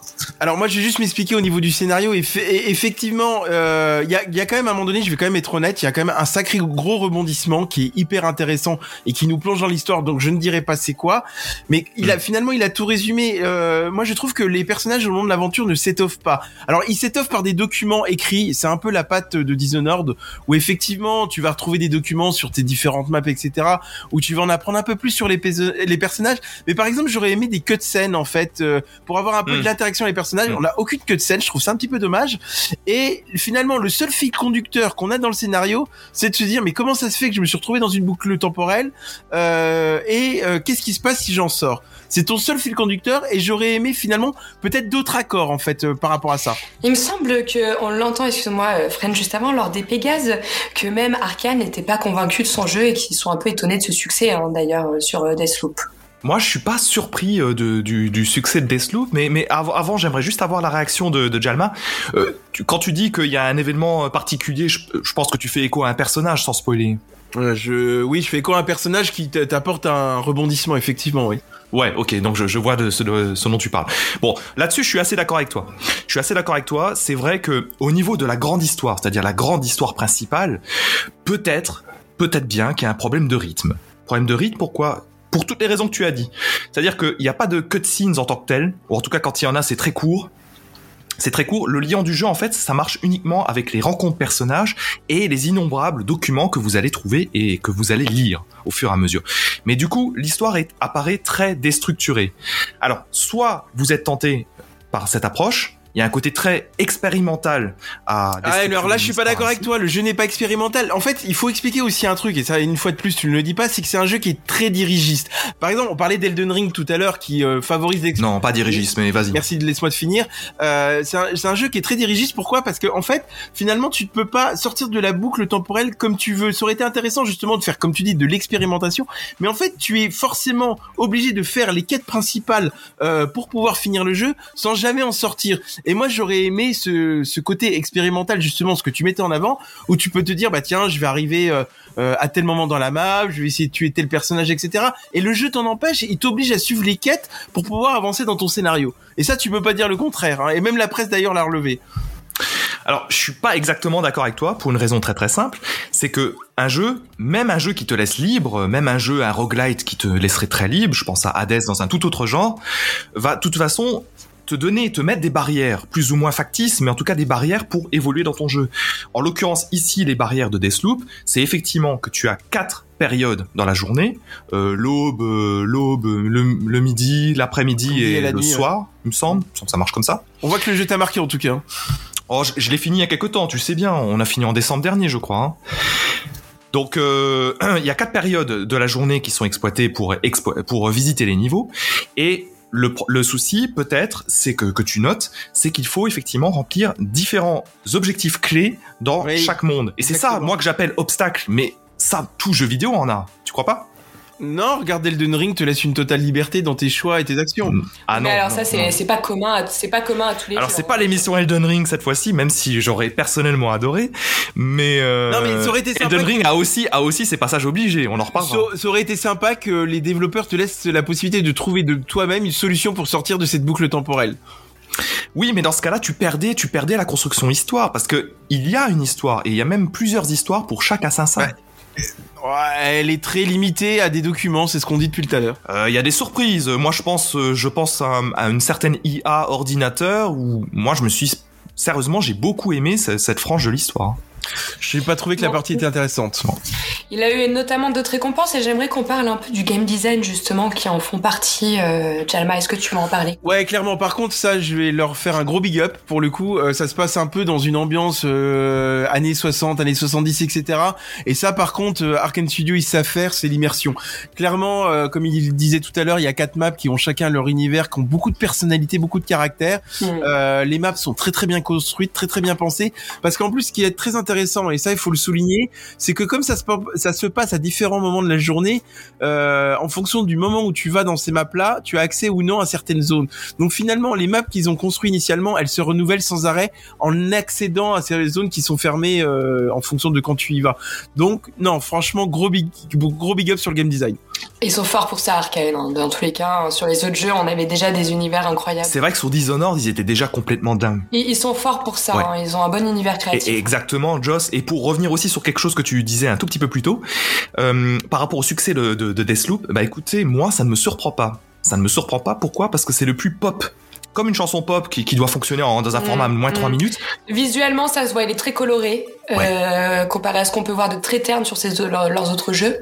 Alors moi, je vais juste m'expliquer au niveau du scénario. Et, et effectivement, euh, il y, a, il y a quand même à un moment donné, je vais quand même être honnête, il y a quand même un sacré gros rebondissement qui est hyper intéressant et qui nous plonge dans l'histoire. Donc je ne dirai pas c'est quoi, mais il a finalement il a tout résumé. Euh, moi, je trouve que les personnages au long de l'aventure ne s'étoffent pas. Alors ils s'étoffent par des documents écrits. C'est un peu la patte de Dishonored où effectivement tu vas retrouver des documents sur tes différentes maps, etc. Où tu vas en apprendre un peu plus sur les, personnages. Mais par exemple, j'aurais aimé des cutscenes en fait euh, pour avoir un peu Mm. de l'interaction avec les personnages. Mm. On a aucune cutscene. Je trouve ça un petit peu dommage. Et finalement, le seul fil conducteur qu'on a dans le scénario, c'est de se dire mais comment ça se fait que je me suis retrouvé dans une boucle temporelle euh, et euh, qu'est-ce qui se passe si j'en sors? C'est ton seul fil conducteur et j'aurais aimé finalement peut-être d'autres accords en fait euh, par rapport à ça. Il me semble que on l'entend, excuse-moi, euh, French juste avant lors des Pégases, que même Arkane n'était pas convaincu de son jeu et qu'ils sont un peu étonnés de ce succès hein, d'ailleurs euh, sur euh, Deathloop. Moi, je suis pas surpris euh, de, du, du succès de Deathloop, mais, mais avant, avant j'aimerais juste avoir la réaction de, de Jalma. Euh, tu- quand tu dis qu'il y a un événement particulier, je, je pense que tu fais écho à un personnage sans spoiler. Euh, je, oui, je fais quoi un personnage qui t'apporte un rebondissement effectivement, oui. Ouais, ok, donc je, vois de ce, de ce dont tu parles. Bon, là-dessus, je suis assez d'accord avec toi. Je suis assez d'accord avec toi. C'est vrai que au niveau de la grande histoire, c'est-à-dire la grande histoire principale, peut-être, peut-être bien qu'il y a un problème de rythme. Problème de rythme, pourquoi? Pour toutes les raisons que tu as dit. C'est-à-dire qu'il n'y a pas de cutscenes en tant que tel, ou en tout cas quand il y en a, c'est très court. C'est très court. Le lien du jeu, en fait, ça marche uniquement avec les rencontres personnages et les innombrables documents que vous allez trouver et que vous allez lire au fur et à mesure. Mais du coup, l'histoire apparaît très déstructurée. Alors, soit vous êtes tenté par cette approche, il y a un côté très expérimental à. Ah, alors là, je suis pas d'accord avec toi. Le jeu n'est pas expérimental. En fait, il faut expliquer aussi un truc, et ça, une fois de plus, tu ne le dis pas, c'est que c'est un jeu qui est très dirigiste. Par exemple, on parlait d'Elden Ring tout à l'heure, qui euh, favorise ainsi. l'ex- Non, pas dirigiste, mais vas-y. Merci de laisse-moi de finir. Euh, c'est un, c'est un jeu qui est très dirigiste. Pourquoi? Parce que en fait, finalement, tu ne peux pas sortir de la boucle temporelle comme tu veux. Ça aurait été intéressant justement de faire, comme tu dis, de l'expérimentation. Mais en fait, tu es forcément obligé de faire les quêtes principales euh, pour pouvoir finir le jeu sans jamais en sortir. Et moi, j'aurais aimé ce, ce côté expérimental justement, ce que tu mettais en avant, où tu peux te dire, bah tiens, je vais arriver euh, euh, à tel moment dans la map, je vais essayer de tuer tel personnage, etc. Et le jeu t'en empêche, il t'oblige à suivre les quêtes pour pouvoir avancer dans ton scénario. Et ça, tu peux pas dire le contraire. hein. Et même la presse d'ailleurs l'a relevé. Alors, je suis pas exactement d'accord avec toi pour une raison très très simple, c'est que un jeu, même un jeu qui te laisse libre, même un jeu, un roguelite qui te laisserait très libre, je pense à Hades dans un tout autre genre, va de toute façon te donner, te mettre des barrières, plus ou moins factices, mais en tout cas des barrières pour évoluer dans ton jeu. En l'occurrence, ici, les barrières de Deathloop, c'est effectivement que tu as quatre périodes dans la journée, euh, l'aube, euh, l'aube, le, le midi, l'après-midi Midi et, et la le nuit, soir, il me semble, il me semble que ça marche comme ça. On voit que le jeu t'a marqué en tout cas. Oh, je, je l'ai fini il y a quelque temps, tu sais bien. On a fini en décembre dernier, je crois. hein. Donc, euh, il y a quatre périodes de la journée qui sont exploitées pour, expo- pour visiter les niveaux. Et le, souci, peut-être, c'est que, que tu notes, c'est qu'il faut effectivement remplir différents objectifs clés dans Oui, chaque monde. Et c'est ça, moi, que j'appelle obstacle. Mais ça, tout jeu vidéo en a. Tu crois pas? Non, regarde Elden Ring te laisse une totale liberté dans tes choix et tes actions. Ah non. Mais alors non, ça c'est c'est pas commun, à- c'est pas commun à tous les Alors c'est hein. pas l'émission Elden Ring cette fois-ci, même si j'aurais personnellement adoré, mais, euh, Non, mais ça aurait été sympa Elden que- Ring a aussi a aussi ses passages obligés. On en reparlera. Ça, ça aurait été sympa que les développeurs te laissent la possibilité de trouver de toi-même une solution pour sortir de cette boucle temporelle. Oui, mais dans ce cas-là, tu perdais, tu perdais la construction histoire parce que il y a une histoire et il y a même plusieurs histoires pour chaque assassin. Ouais. Elle est très limitée à des documents, c'est ce qu'on dit depuis tout à l'heure. Euh, Il y a des surprises. Moi, je pense, euh, je pense à, une certaine IA ordinateur où moi, je me suis sérieusement, j'ai beaucoup aimé ce- cette frange de l'histoire. Je n'ai pas trouvé que la Non. partie était intéressante. Il a eu notamment d'autres récompenses et j'aimerais qu'on parle un peu du game design justement qui en font partie. Euh, Jalma, est-ce que tu veux en parler? Ouais, clairement. Par contre, ça, je vais leur faire un gros big up. Pour le coup, Euh, ça se passe un peu dans une ambiance euh, années 60, années 70, etc. Et ça, par contre, euh, Arkane Studio, ils savent faire, c'est l'immersion. Clairement, euh, comme il disait tout à l'heure, il y a quatre maps qui ont chacun leur univers, qui ont beaucoup de personnalité, beaucoup de caractère. Les maps sont très très bien construites, très très bien pensées. Parce qu'en plus, ce qui est très intéressant, et ça il faut le souligner, c'est que comme ça se, ça se passe à différents moments de la journée, euh, en fonction du moment où tu vas dans ces maps-là, tu as accès ou non à certaines zones. Donc finalement, les maps qu'ils ont construites initialement, elles se renouvellent sans arrêt en accédant à ces zones qui sont fermées euh, en fonction de quand tu y vas. Donc non, franchement, gros gros big up sur le game design. Ils sont forts pour ça, Arkane. hein. Dans tous les cas, hein, sur les autres jeux, on avait déjà des univers incroyables. C'est vrai que sur Dishonored, ils étaient déjà complètement dingues. Ils, ils sont forts pour ça. Ouais. hein. Ils ont un bon univers Et, créatif. et exactement, Joss. Et pour revenir aussi sur quelque chose que tu disais un tout petit peu plus tôt, euh, par rapport au succès de, de, de Deathloop, bah écoutez, moi, ça ne me surprend pas. Ça ne me surprend pas. Pourquoi? Parce que c'est le plus pop. Comme une chanson pop qui, qui doit fonctionner en, dans un Mm, format de moins de 3 mm. minutes. Visuellement, ça se voit, il est très coloré, euh, comparé à ce qu'on peut voir de très terne sur ces, leurs, leurs autres jeux.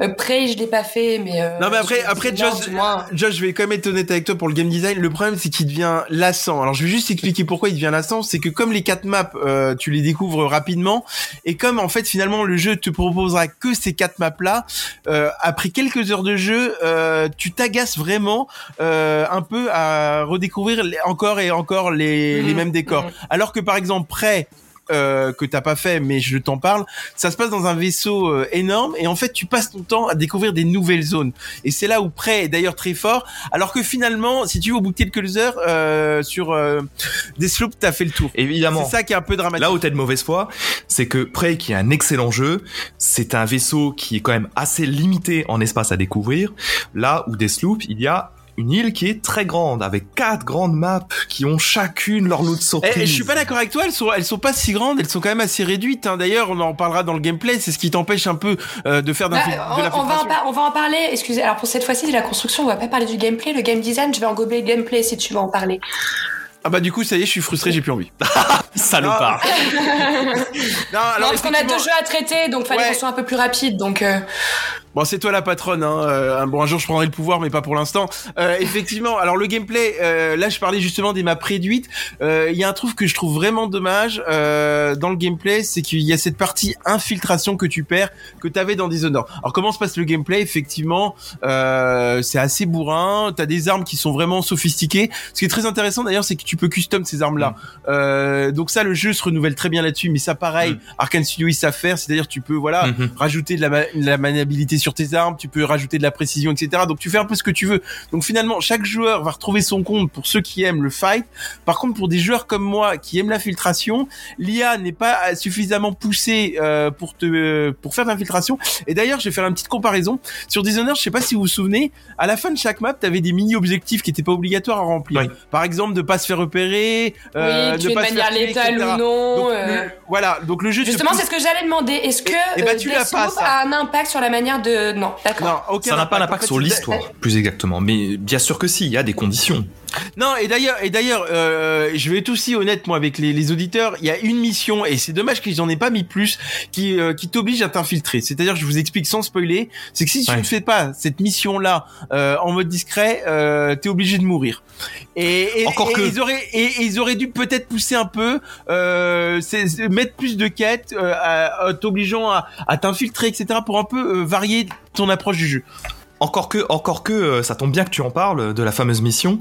Euh, Prey, je l'ai pas fait, mais... euh, Non, mais après- après, moins. Josh, je vais quand même être honnête avec toi pour le game design. Le problème, c'est qu'il devient lassant. Alors, je vais juste expliquer pourquoi il devient lassant. C'est que comme les quatre maps, euh, tu les découvres rapidement, et comme en fait finalement le jeu te proposera que ces quatre maps-là, euh, après quelques heures de jeu, euh, tu t'agaces vraiment euh, un peu à redécouvrir les- encore et encore les, les Mhm. mêmes décors. Mhm. Alors que par exemple, près euh, que t'as pas fait, mais je t'en parle. Ça se passe dans un vaisseau euh, énorme et en fait tu passes ton temps à découvrir des nouvelles zones. Et c'est là où Prey est d'ailleurs très fort. Alors que finalement, si tu veux au bout de quelques heures euh, sur euh, Deathloop, t'as fait le tour. Évidemment. C'est ça qui est un peu dramatique. Là où t'as de mauvaise foi, c'est que Prey, qui est un excellent jeu, c'est un vaisseau qui est quand même assez limité en espace à découvrir. Là où Deathloop, il y a une île qui est très grande, avec quatre grandes maps qui ont chacune leur lot de Eh, surprises. eh, je suis pas d'accord avec toi, elles sont, elles sont pas si grandes, elles sont quand même assez réduites. Hein. D'ailleurs, on en parlera dans le gameplay, c'est ce qui t'empêche un peu euh, de faire Bah, de on, on va en l'infiltration. par- on va en parler. Excusez. Alors pour cette fois-ci, de la construction, on va pas parler du gameplay. Le game design, je vais engober le gameplay si tu veux en parler. Ah bah du coup, ça y est, je suis frustré, j'ai plus envie. Salopard. Non, Non, alors parce qu'on a deux jeux à traiter, donc fallait Ouais. qu'on soit un peu plus rapide. Donc euh, Bon, c'est toi la patronne. Hein. Euh, bon, un jour je prendrai le pouvoir, mais pas pour l'instant. Euh, effectivement. Alors le gameplay, euh, là, je parlais justement des maps réduites. Euh, Il y a un truc que je trouve vraiment dommage euh, dans le gameplay, c'est qu'il y a cette partie infiltration que tu perds, que tu avais dans Dishonored. Alors comment se passe le gameplay? Effectivement, euh, c'est assez bourrin. T'as des armes qui sont vraiment sophistiquées. Ce qui est très intéressant d'ailleurs, c'est que tu peux custom ces armes-là. Euh, donc ça, le jeu se renouvelle très bien là-dessus. Mais ça, pareil, Mm. Arkane Studio ils savent faire. C'est-à-dire, tu peux voilà Mhm. rajouter de la, ma- de la maniabilité sur tes armes, tu peux rajouter de la précision, etc. Donc tu fais un peu ce que tu veux. Donc finalement, chaque joueur va retrouver son compte pour ceux qui aiment le fight. Par contre, pour des joueurs comme moi qui aiment l'infiltration, l'IA n'est pas suffisamment poussée euh, pour te pour faire de l'infiltration. Et d'ailleurs, je vais faire une petite comparaison sur Dishonored. Je sais pas si vous vous souvenez, à la fin de chaque map, t'avais des mini objectifs qui étaient pas obligatoires à remplir. Oui. Par exemple, de pas se faire repérer, euh, oui, de tu pas se manière faire létale etc. ou non. Donc, euh, le- voilà. Donc le jeu. te Justement, c'est ce que j'allais demander. Est-ce que ben, euh, tu l'as pas, ça. a un impact sur la manière de Non, d'accord. Non, aucun Ça n'a pas impact. d'impact sur l'histoire, plus exactement. Mais bien sûr que si, il y a des conditions. Non, et d'ailleurs, et d'ailleurs, euh, je vais être aussi honnête moi avec les, les auditeurs. Il y a une mission et c'est dommage qu'ils en aient pas mis plus, qui euh, qui t'oblige à t'infiltrer. C'est-à-dire, je vous explique sans spoiler, c'est que si tu ne fais pas cette mission-là euh, en mode discret, euh, t'es obligé de mourir. Et, et, Encore et que- ils auraient et, ils auraient dû peut-être pousser un peu, euh, mettre plus de quêtes, euh, t'obligeant à, à t'infiltrer, etc. pour un peu euh, varier ton approche du jeu. Encore que, encore que, euh, ça tombe bien que tu en parles de la fameuse mission.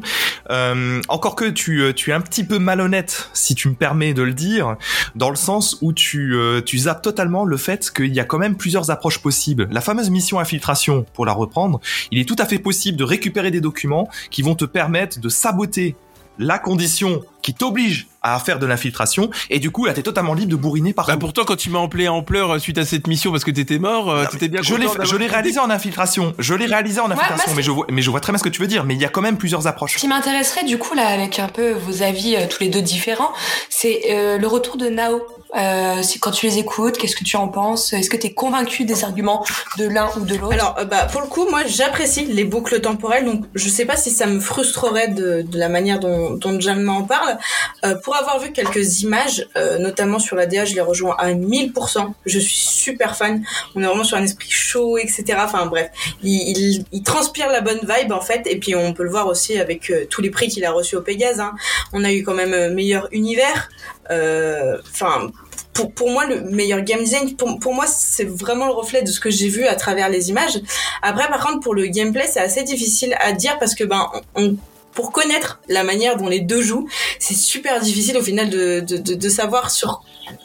Euh, encore que tu, euh, es un petit peu malhonnête, si tu me permets de le dire, dans le sens où tu, euh, tu zappes totalement le fait qu'il y a quand même plusieurs approches possibles. La fameuse mission infiltration, pour la reprendre, il est tout à fait possible de récupérer des documents qui vont te permettre de saboter la condition qui t'oblige à faire de l'infiltration et du coup là t'es totalement libre de bourriner partout. Bah pourtant quand tu m'as appelé en pleurs euh, suite à cette mission parce que t'étais mort, euh, t'étais bien je l'ai, je l'ai réalisé en infiltration. Je l'ai réalisé en infiltration, mais je vois, mais je vois très bien ce que tu veux dire. Mais il y a quand même plusieurs approches. Ce qui m'intéresserait du coup là avec un peu vos avis euh, tous les deux différents, c'est euh, le retour de Nao. Euh, c'est quand tu les écoutes, qu'est-ce que tu en penses? Est-ce que tu es convaincu des arguments de l'un ou de l'autre? Alors, euh, bah, pour le coup, moi, j'apprécie les boucles temporelles, donc je sais pas si ça me frustrerait de, de la manière dont, dont Jam m'en parle. Euh, pour avoir vu quelques images, euh, notamment sur la DA, je les rejoins à 1000%. Je suis super fan. On est vraiment sur un esprit chaud, etc. Enfin bref, il, transpire la bonne vibe en fait, et puis on peut le voir aussi avec euh, tous les prix qu'il a reçus au Pégase. Hein. On a eu quand même euh, meilleur univers. Enfin, pour, pour moi, le meilleur game design, pour, moi, c'est vraiment le reflet de ce que j'ai vu à travers les images. Après, par contre, pour le gameplay, c'est assez difficile à dire parce que, ben, on- pour connaître la manière dont les deux jouent, c'est super difficile au final de, de, de, de savoir sur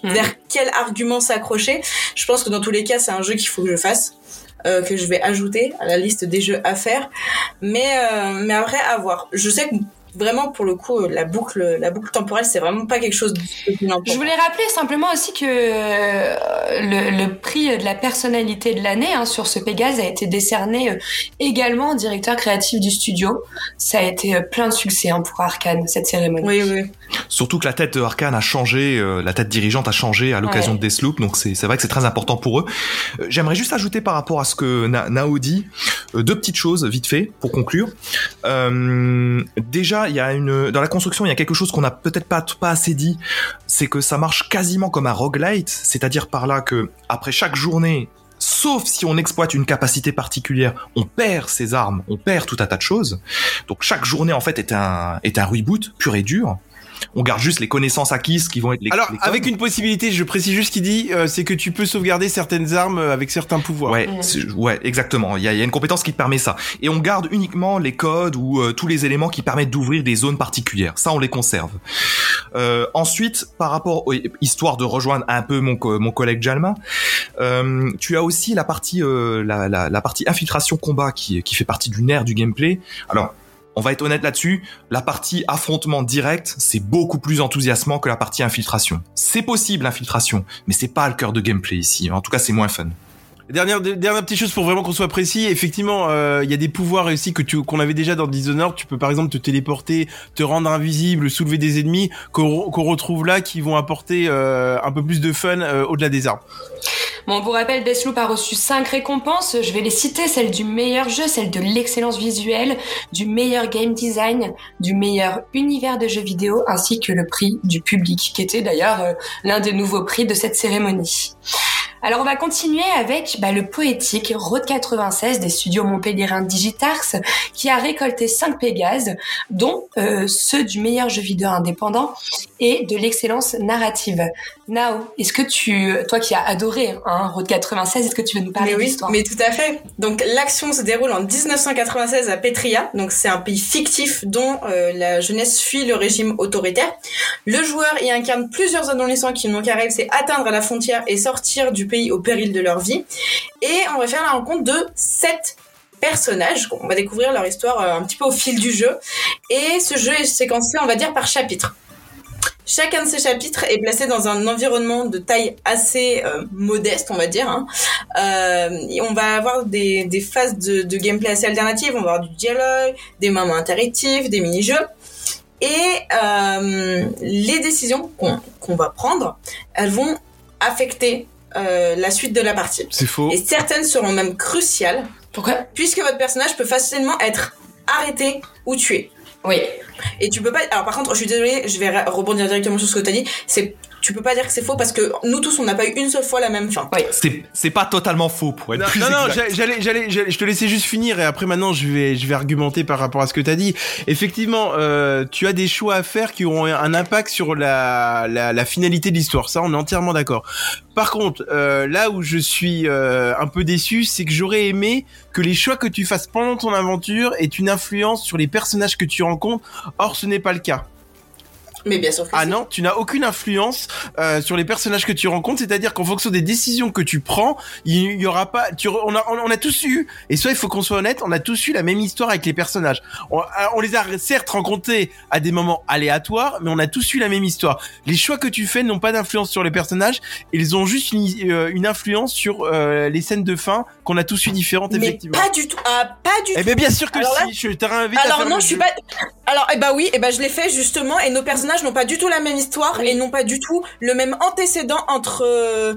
Mhm. vers quel argument s'accrocher. Je pense que dans tous les cas, c'est un jeu qu'il faut que je fasse. euh, que je vais ajouter à la liste des jeux à faire mais euh, mais après à voir je sais que vraiment pour le coup la boucle la boucle temporelle c'est vraiment pas quelque chose de Je voulais rappeler simplement aussi que euh, le, le prix de la personnalité de l'année hein, sur ce Pégase a été décerné euh, également au directeur créatif du studio. Ça a été euh, plein de succès hein, pour Arkane, cette cérémonie. Oui, oui. Surtout que la tête de Arkane a changé, euh, la tête dirigeante a changé à l'occasion Ouais. de Deathloop, donc c'est vrai que c'est très important pour eux. Euh, J'aimerais juste ajouter par rapport à ce que Na- Nao dit euh, deux petites choses vite fait pour conclure. Déjà, il y a une dans la construction, il y a quelque chose qu'on n'a peut-être pas pas assez dit, c'est que ça marche quasiment comme un roguelite, c'est-à-dire par là que après chaque journée Sauf si on exploite une capacité particulière, on perd ses armes, on perd tout un tas de choses. Donc chaque journée en fait est un est un reboot pur et dur. On garde juste les connaissances acquises qui vont être les Alors les avec une possibilité, je précise juste ce qu'il dit, euh, c'est que tu peux sauvegarder certaines armes euh, avec certains pouvoirs. Ouais, ouais, exactement. Il y a, il y a une compétence qui te permet ça. Et on garde uniquement les codes ou euh, tous les éléments qui permettent d'ouvrir des zones particulières. Ça, on les conserve. Euh, ensuite, par rapport, aux- histoire de rejoindre un peu mon, co- mon collègue Jalma, euh, tu as aussi la partie, euh, la, la, la partie infiltration combat qui, qui fait partie du nerf du gameplay. Alors. On va être honnête là-dessus, la partie affrontement direct, c'est beaucoup plus enthousiasmant que la partie infiltration. C'est possible l'infiltration, mais c'est pas le cœur de gameplay ici. En tout cas, c'est moins fun. Dernière, dernière petite chose pour vraiment qu'on soit précis, effectivement, euh, il y a des pouvoirs aussi que tu qu'on avait déjà dans Dishonored. Tu peux par exemple te téléporter, te rendre invisible, soulever des ennemis qu'on retrouve là, qui vont apporter euh, un peu plus de fun euh, au-delà des armes. Bon, pour rappel, Deathloop a reçu 5 récompenses. Je vais les citer, celle du meilleur jeu, celle de l'excellence visuelle, du meilleur game design, du meilleur univers de jeux vidéo, ainsi que le prix du public, qui était d'ailleurs l'un des nouveaux prix de cette cérémonie. Alors on va continuer avec bah, le poétique Road 96 des studios montpelliérains Digitars qui a récolté 5 Pégases, dont euh, ceux du meilleur jeu vidéo indépendant et de l'excellence narrative. Nao, est-ce que tu, toi qui as adoré hein, Road 96, est-ce que tu veux nous parler Mais de oui, l'histoire mais tout à fait. Donc l'action se déroule en 1996 à Petria, donc c'est un pays fictif dont euh, la jeunesse fuit le régime autoritaire. Le joueur y incarne plusieurs adolescents qui n'ont qu'à rêve, c'est atteindre la frontière et sortir du pays au péril de leur vie. Et on va faire la rencontre de sept personnages. On va découvrir leur histoire euh, un petit peu au fil du jeu. Et ce jeu est séquencé, on va dire, par chapitre. Chacun de ces chapitres est placé dans un environnement de taille assez euh, modeste, on va dire. hein. Euh, on va avoir des, phases de, gameplay assez alternatives. On va avoir du dialogue, des moments interactifs, des mini-jeux. Et les décisions qu'on va prendre, elles vont affecter euh, la suite de la partie. C'est faux. Et certaines seront même cruciales, Pourquoi? Puisque votre personnage peut facilement être arrêté ou tué. Oui. Et tu peux pas. Alors par contre, je suis désolée, je vais re- rebondir directement sur ce que t'as dit. C'est, tu peux pas dire que c'est faux parce que nous tous, on n'a pas eu une seule fois la même fin. C'est c'est pas totalement faux pour être Non, plus non, non, exact. j'a- j'allais, j'allais, j'allais- je te laissais juste finir et après maintenant je vais, je vais argumenter par rapport à ce que t'as dit. Effectivement, euh, tu as des choix à faire qui auront un impact sur la, la, la finalité de l'histoire. Ça, on est entièrement d'accord. Par contre, euh, là où je suis euh, un peu déçu, c'est que j'aurais aimé que les choix que tu fasses pendant ton aventure aient une influence sur les personnages que tu rencontres. Or, ce n'est pas le cas. Mais bien sûr que Ah si. non, tu n'as aucune influence euh, sur les personnages que tu rencontres, c'est-à-dire qu'en fonction des décisions que tu prends, il y aura pas. Tu, on a, on a tous eu, et soit il faut qu'on soit honnête, on a tous eu la même histoire avec les personnages. On, euh, on les a certes rencontrés à des moments aléatoires, mais on a tous eu la même histoire. Les choix que tu fais n'ont pas d'influence sur les personnages, ils ont juste une, euh, une influence sur euh, les scènes de fin qu'on a tous eu différentes Mais effectivement. pas du tout. Ah, pas du Eh tout. bien bien sûr que Alors là- si, je te réinvite à Alors faire non, je suis pas. Alors eh bah oui, eh bah je l'ai fait justement, et nos personnages n'ont pas du tout la même histoire et n'ont pas du tout le même antécédent entre. euh,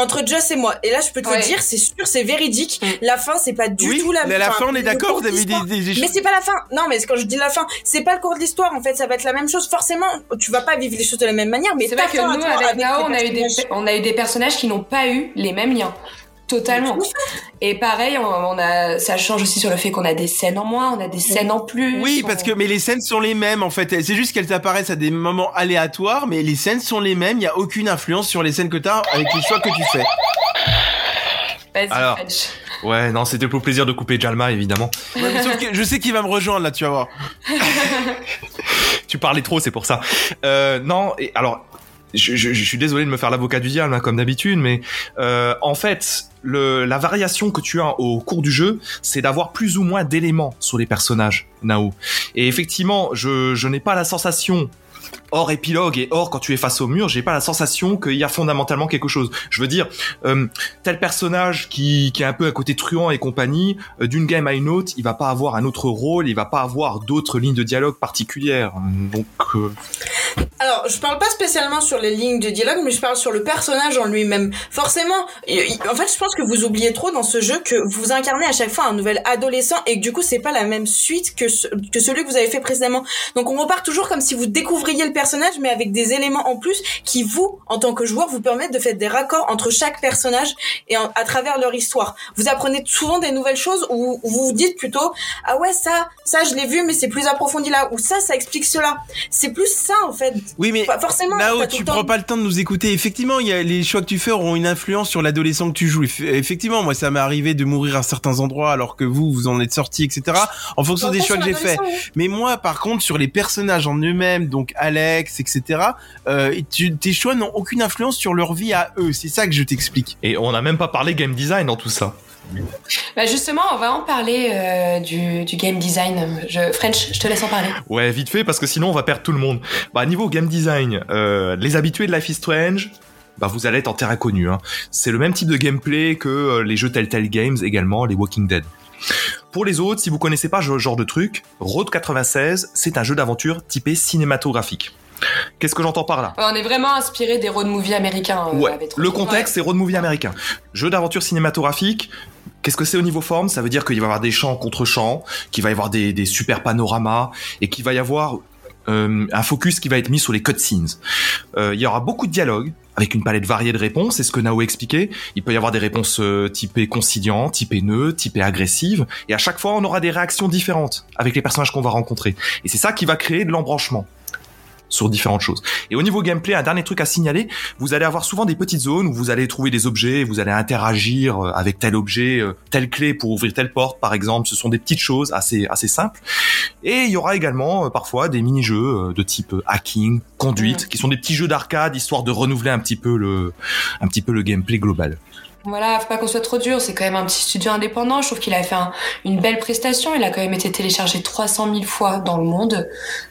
entre Joss et moi. Et là, je peux te Ouais. le dire, c'est sûr, c'est véridique. Mm. La fin, c'est pas du Oui, tout la la, la enfin, fin on est d'accord, vous avez des, des échanges. Mais c'est pas la fin. Non, mais quand je dis la fin, c'est pas le cours de l'histoire. En fait, ça va être la même chose. Forcément, tu vas pas vivre les choses de la même manière. Mais C'est vrai que nous, avec les Nao, on a, eu des, on a eu des personnages qui n'ont pas eu les mêmes liens. Totalement. Et pareil, on, on a, ça change aussi sur le fait qu'on a des scènes en moins, on a des scènes en plus. Oui, on- parce que mais les scènes sont les mêmes en fait. C'est juste qu'elles apparaissent à des moments aléatoires, mais les scènes sont les mêmes. Il y a aucune influence sur les scènes que tu as avec les choix que tu fais. Vas-y, Alors. French. Ouais, non, c'était pour le plaisir de couper Jalma, évidemment. Ouais, mais sauf que je sais qu'il va me rejoindre là, tu vas voir. tu parlais trop, c'est pour ça. Euh, non, et alors, je, je- je suis désolé de me faire l'avocat du diable, hein, comme d'habitude, mais euh, en fait, le, la variation que tu as au cours du jeu, c'est d'avoir plus ou moins d'éléments sur les personnages, Nao. Et effectivement, je, je n'ai pas la sensation hors épilogue et hors quand tu es face au mur, j'ai pas la sensation qu'il y a fondamentalement quelque chose. Je veux dire, euh, tel personnage qui, qui est un peu à côté truand et compagnie, euh, d'une game à une autre, il va pas avoir un autre rôle, il va pas avoir d'autres lignes de dialogue particulières. Donc, euh, Alors, je parle pas spécialement sur les lignes de dialogue, mais je parle sur le personnage en lui-même. Forcément, en fait, je pense que vous oubliez trop dans ce jeu que vous incarnez à chaque fois un nouvel adolescent et que du coup, c'est pas la même suite que, que celui que vous avez fait précédemment. Donc, on repart toujours comme si vous découvriez le personnage, mais avec des éléments en plus qui, vous, en tant que joueur, vous permettent de faire des raccords entre chaque personnage et en- à travers leur histoire. Vous apprenez souvent des nouvelles choses où vous vous dites plutôt, ah ouais, ça, ça, je l'ai vu, mais c'est plus approfondi là, ou ça, ça explique cela. C'est plus ça, en fait. Oui, mais Pas forcément. Tout tu temps- prends pas le temps de nous écouter. Effectivement, il y a les choix que tu fais auront une influence sur l'adolescent que tu joues. Eff- Effectivement, moi, ça m'est arrivé de mourir à certains endroits alors que vous, vous en êtes sortis, etc. En fonction des choix que j'ai oui. Mais moi, par contre, sur les personnages en eux-mêmes, donc Alex, etc., euh, tu- tes choix n'ont aucune influence sur leur vie à eux. C'est ça que je t'explique. et on n'a même pas parlé game design dans tout ça. Bah justement, on va en parler euh, du, du game design. Je, French, je te laisse en parler. Ouais, vite fait, parce que sinon on va perdre tout le monde. Bah, niveau game design, euh, les habitués de Life is Strange, bah, vous allez être en terre inconnue. Hein. C'est le même type de gameplay que euh, les jeux Telltale Games, également les Walking Dead. Pour les autres, si vous connaissez pas ce genre de truc, Road 96, c'est un jeu d'aventure typé cinématographique. Qu'est-ce que j'entends par là? On est vraiment inspiré des road movies américains. euh, Ouais, le contexte, c'est road movie américain. Jeu d'aventure cinématographique. Qu'est-ce que c'est au niveau forme? Ça veut dire qu'il va y avoir des champs contre champs, qu'il va y avoir des, des super panoramas, et qu'il va y avoir euh, un focus qui va être mis sur les cutscenes. Euh, il y aura beaucoup de dialogues, avec une palette variée de réponses, c'est ce que Nao expliquait. Il peut y avoir des réponses euh, typées conciliantes, typées neutres, typées agressives, et à chaque fois on aura des réactions différentes avec les personnages qu'on va rencontrer. Et c'est ça qui va créer de l'embranchement sur différentes choses. Et au niveau gameplay, un dernier truc à signaler, vous allez avoir souvent des petites zones où vous allez trouver des objets, vous allez interagir euh, avec tel objet, euh, telle clé pour ouvrir telle porte par exemple, ce sont des petites choses assez assez simples. Et il y aura également euh, parfois des mini-jeux de type hacking, conduite, qui sont des petits jeux d'arcade histoire de renouveler un petit peu le un petit peu le gameplay global. Voilà, faut pas qu'on soit trop dur. C'est quand même un petit studio indépendant. Je trouve qu'il a fait un- une belle prestation. Il a quand même été téléchargé 300 000 fois dans le monde.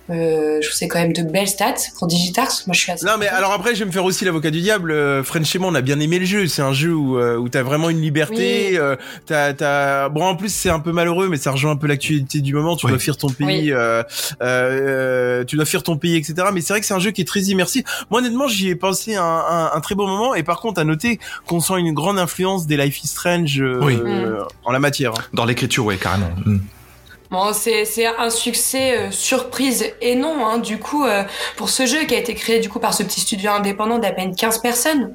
Euh, je trouve que c'est quand même de belles stats pour Digitars. Moi, je suis assez. Non, mais alors après, je vais me faire aussi l'avocat du diable. Euh, French et moi, on a bien aimé le jeu. C'est un jeu où, euh, où t'as vraiment une liberté. Oui. euh, t'as, t'as... Bon, en plus, c'est un peu malheureux, mais ça rejoint un peu l'actualité du moment. Tu Oui. dois fuir ton pays. Oui. euh, euh, tu dois fuir ton pays, etc. Mais c'est vrai que c'est un jeu qui est très immersif. Moi, honnêtement, j'y ai passé un, un, un très beau moment. Et par contre, à noter qu'on sent une grande influence des Life is Strange euh, Oui. euh, en la matière. Dans l'écriture, ouais, carrément. Mm. Bon, c'est c'est un succès euh, surprise et non. Hein, du coup, euh, pour ce jeu qui a été créé du coup par ce petit studio indépendant d'à peine 15 personnes.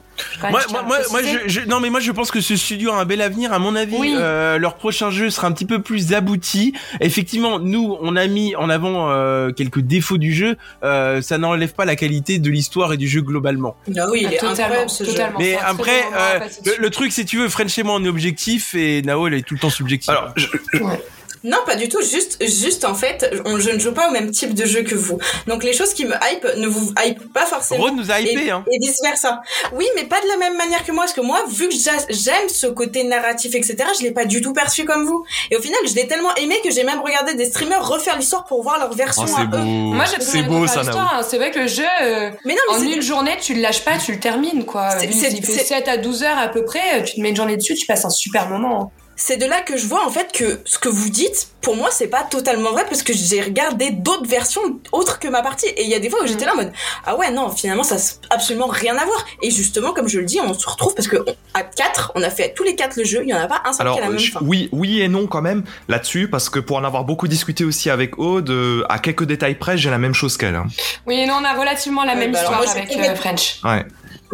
Moi, moi, moi, moi, je, je- non, mais moi, je pense que ce studio a un bel avenir. À mon avis, Oui. euh, leur prochain jeu sera un petit peu plus abouti. Effectivement, nous, on a mis en avant euh, quelques défauts du jeu. Euh, ça n'enlève pas la qualité de l'histoire et du jeu globalement. Ah oui, il est Ah, totalement, incroyable ce jeu. Mais après, euh, le, truc, si tu veux, French et moi, on est objectif et Nao, elle est tout le temps subjective. Alors, je, Ouais. Non, pas du tout. Juste, juste en fait, on- je ne joue pas au même type de jeu que vous. Donc les choses qui me hype ne vous hype pas forcément. Rod nous a hypé, et, hein. et vice versa. Oui, mais pas de la même manière que moi, parce que moi, vu que j'a- j'aime ce côté narratif, etc., je l'ai pas du tout perçu comme vous. Et au final, je l'ai tellement aimé que j'ai même regardé des streamers refaire l'histoire pour voir leur version Oh, à c'est eux. beau. Moi, j'ai c'est beau, ça, hein. C'est vrai que le jeu, euh, Mais non, mais en c'est- une journée, tu le lâches pas, tu le termines, quoi. C'est- Vu c'est- qu'il fait c'est- 7 à 12 heures à peu près, tu te mets une journée dessus, tu passes un super moment. C'est de là que je vois en fait que ce que vous dites, pour moi, c'est pas totalement vrai parce que j'ai regardé d'autres versions autres que ma partie. Et il y a des fois où j'étais là en mode ah ouais non finalement ça n'a absolument rien à voir. Et justement comme je le dis, on se retrouve parce que on- à quatre, on a fait tous les quatre le jeu. Il y en a pas un seul Alors, qui a la même je- fin. oui, oui et non quand même là-dessus, parce que pour en avoir beaucoup discuté aussi avec Aude, euh, à quelques détails près, j'ai la même chose qu'elle. hein. Oui, non, on a relativement la Ouais, même bah alors histoire moi, avec euh, French. Ouais.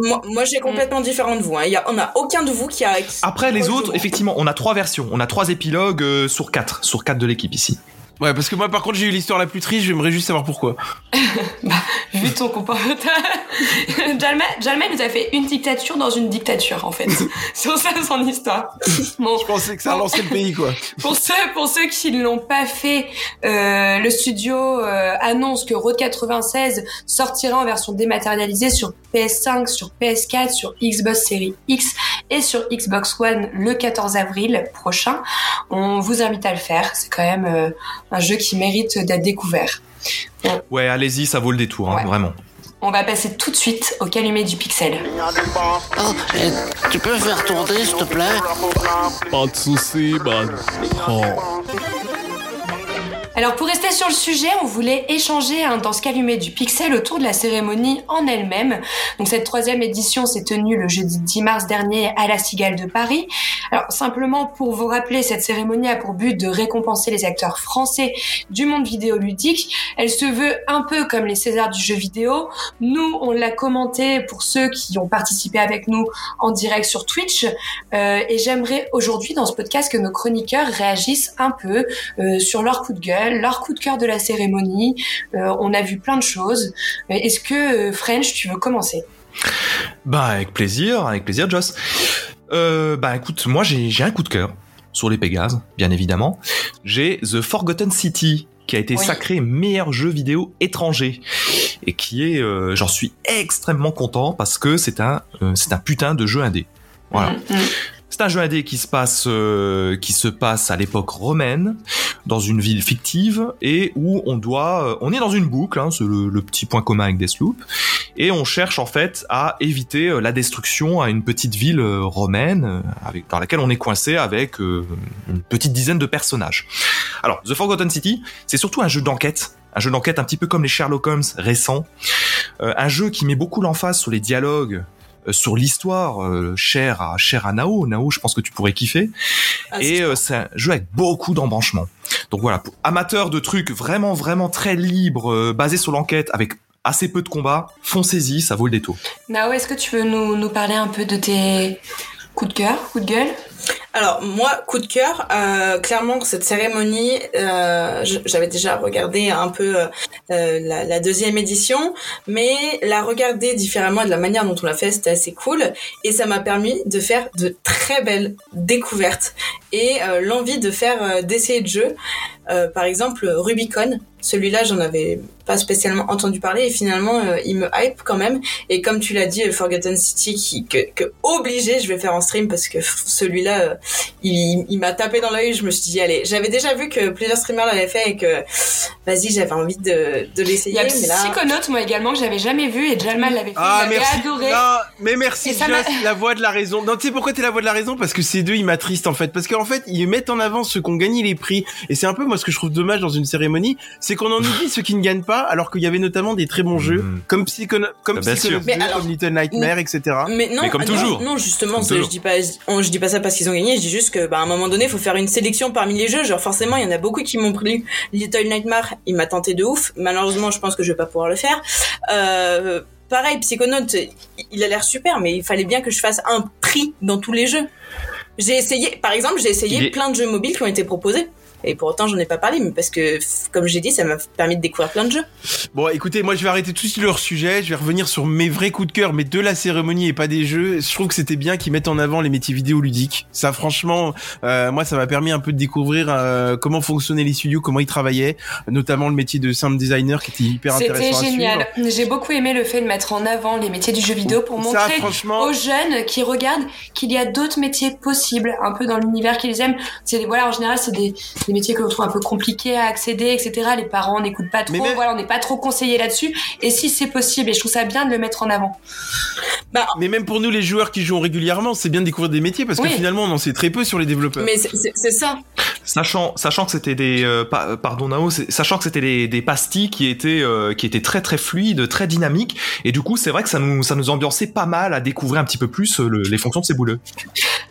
Moi, moi j'ai complètement différent de vous. Hein. Il y a, on a aucun de vous qui a. qui- Après les autres, effectivement, on a trois versions, on a trois épilogues euh, sur quatre, sur quatre de l'équipe ici. Ouais, parce que moi, par contre, j'ai eu l'histoire la plus triste, j'aimerais juste savoir pourquoi. Vu ton comportement. Jalma, Jalma nous a fait une dictature dans une dictature, en fait. C'est ça son histoire. Bon, Je pensais que ça relançait le pays, quoi. pour ceux, pour ceux qui ne l'ont pas fait, euh, le studio euh, annonce que Road 96 sortira en version dématérialisée sur PS5, sur PS4, sur Xbox Series X et sur Xbox One le 14 avril prochain. On vous invite à le faire. C'est quand même euh, un jeu qui mérite d'être découvert. Ouais, allez-y, ça vaut le détour, hein, Ouais. vraiment. On va passer tout de suite au calumet du pixel. Oh, tu peux faire tourner, s'il te plaît? Pas de soucis, man. Oh. Alors pour rester sur le sujet, on voulait échanger hein, dans ce calumet du pixel autour de la cérémonie en elle-même. Donc cette troisième édition s'est tenue le jeudi 10 mars dernier à la Cigale de Paris. Alors simplement pour vous rappeler, cette cérémonie a pour but de récompenser les acteurs français du monde vidéoludique. Elle se veut un peu comme les Césars du jeu vidéo. Nous, on l'a commenté pour ceux qui ont participé avec nous en direct sur Twitch. Euh, et j'aimerais aujourd'hui dans ce podcast que nos chroniqueurs réagissent un peu euh, sur leur coup de gueule, leur coup de cœur de la cérémonie. Euh, on a vu plein de choses. Euh, Est-ce que euh, French, tu veux commencer? Bah avec plaisir, avec plaisir, Joss. Bah écoute, moi j'ai un coup de cœur sur les Pégases, bien évidemment. J'ai The Forgotten City qui a été Oui. sacré meilleur jeu vidéo étranger et qui est, euh, j'en suis extrêmement content parce que c'est un, euh, c'est un putain de jeu indé. Voilà. Mm, mm. C'est un jeu indé qui se passe, euh, qui se passe à l'époque romaine, dans une ville fictive, et où on doit, euh, on est dans une boucle, hein, c'est le, petit point commun avec Deathloop, et on cherche en fait à éviter euh, la destruction à une petite ville euh, romaine, avec, dans laquelle on est coincé avec une petite dizaine de personnages. Alors, The Forgotten City, c'est surtout un jeu d'enquête. Un jeu d'enquête un petit peu comme les Sherlock Holmes récents. Un jeu qui met beaucoup l'emphase sur les dialogues, sur l'histoire euh, chère à chère à Nao. Nao, je pense que tu pourrais kiffer. Ah, Et c'est- euh, c'est un jeu avec beaucoup d'embranchements. Donc voilà, pour amateurs de trucs vraiment vraiment très libres, euh, basés sur l'enquête, avec assez peu de combats, foncez-y, ça vaut le détour. Nao, est-ce que tu veux nous, nous parler un peu de tes coups de cœur, coups de gueule? Alors moi, coup de cœur, euh, clairement cette cérémonie, euh, j'avais déjà regardé un peu euh, la, deuxième édition, mais la regarder différemment de la manière dont on l'a fait, c'était assez cool, et ça m'a permis de faire de très belles découvertes et l'envie de faire euh, d'essayer de jeux. Par exemple, Rubicon, celui-là, j'en avais pas spécialement entendu parler et finalement, il me hype quand même. Et comme tu l'as dit, Forgotten City, que, que obligé, je vais faire en stream parce que pff, celui-là, euh, il, il m'a tapé dans l'œil. Je me suis dit, allez, j'avais déjà vu que plusieurs streamers l'avaient fait et que, vas-y, j'avais envie de, de Il l'essayer. y a mais là, Psychonaut, moi également, que j'avais jamais vu, et Jalma l'avait fait, Ah, merci. adoré. Non, mais merci, Joss, la voix de la raison. Non, tu sais pourquoi t'es la voix de la raison? Parce que ces deux, ils m'attristent en fait. Parce qu'en fait, ils mettent en avant ceux qui ont gagné les prix. Et c'est un peu moi ce que je trouve dommage dans une cérémonie, c'est qu'on en oublie ceux qui ne gagnent pas, alors qu'il y avait notamment des très bons jeux, Mhm. comme Psychonaut, comme Ah, sûr. 2, Mais alors- comme Little Nightmare, etc. Mais non, Mais comme non, toujours. Non, justement, Comme c'est- toujours. je dis pas, je, on- je dis pas ça parce qu'ils ont gagné. Je dis juste que, bah, à un moment donné, il faut faire une sélection parmi les jeux. Genre, forcément, il y en a beaucoup qui m'ont pris. Little Nightmare, il m'a tenté de ouf. Malheureusement, je pense que je vais pas pouvoir le faire. Euh, pareil, Psychonaut, il a l'air super, mais il fallait bien que je fasse un prix dans tous les jeux. J'ai essayé, par exemple, j'ai essayé est- plein de jeux mobiles qui ont été proposés. Et pour autant, j'en ai pas parlé, mais parce que, comme j'ai dit, ça m'a permis de découvrir plein de jeux. Bon, écoutez, moi je vais arrêter tout de suite leur sujet. Je vais revenir sur mes vrais coups de cœur, mais de la cérémonie et pas des jeux. Je trouve que c'était bien qu'ils mettent en avant les métiers vidéoludiques. Ça, franchement, euh, moi, ça m'a permis un peu de découvrir euh, comment fonctionnaient les studios, comment ils travaillaient, notamment le métier de sound designer qui était hyper intéressant. C'était génial. J'ai beaucoup aimé le fait de mettre en avant les métiers du jeu vidéo pour Ça, montrer franchement- aux jeunes qui regardent qu'il y a d'autres métiers possibles, un peu dans l'univers qu'ils aiment. C'est voilà, en général, c'est des, des métiers que l'on trouve un peu compliqués à accéder, etc. Les parents n'écoutent pas trop, Mais même- voilà, on n'est pas trop conseillé là-dessus. Et si c'est possible, et je trouve ça bien de le mettre en avant. Mais même pour nous, les joueurs qui jouent régulièrement, c'est bien de découvrir des métiers parce Oui. que finalement, on en sait très peu sur les développeurs. Mais c'est- ça. Sachant, sachant que c'était des, euh, pa- pardon Nao, c'est- sachant que c'était des, des pastilles qui étaient, euh, qui étaient très très fluides, très dynamiques, et du coup c'est vrai que ça nous, ça nous ambiançait pas mal à découvrir un petit peu plus euh, le- les fonctions de ces bouleux.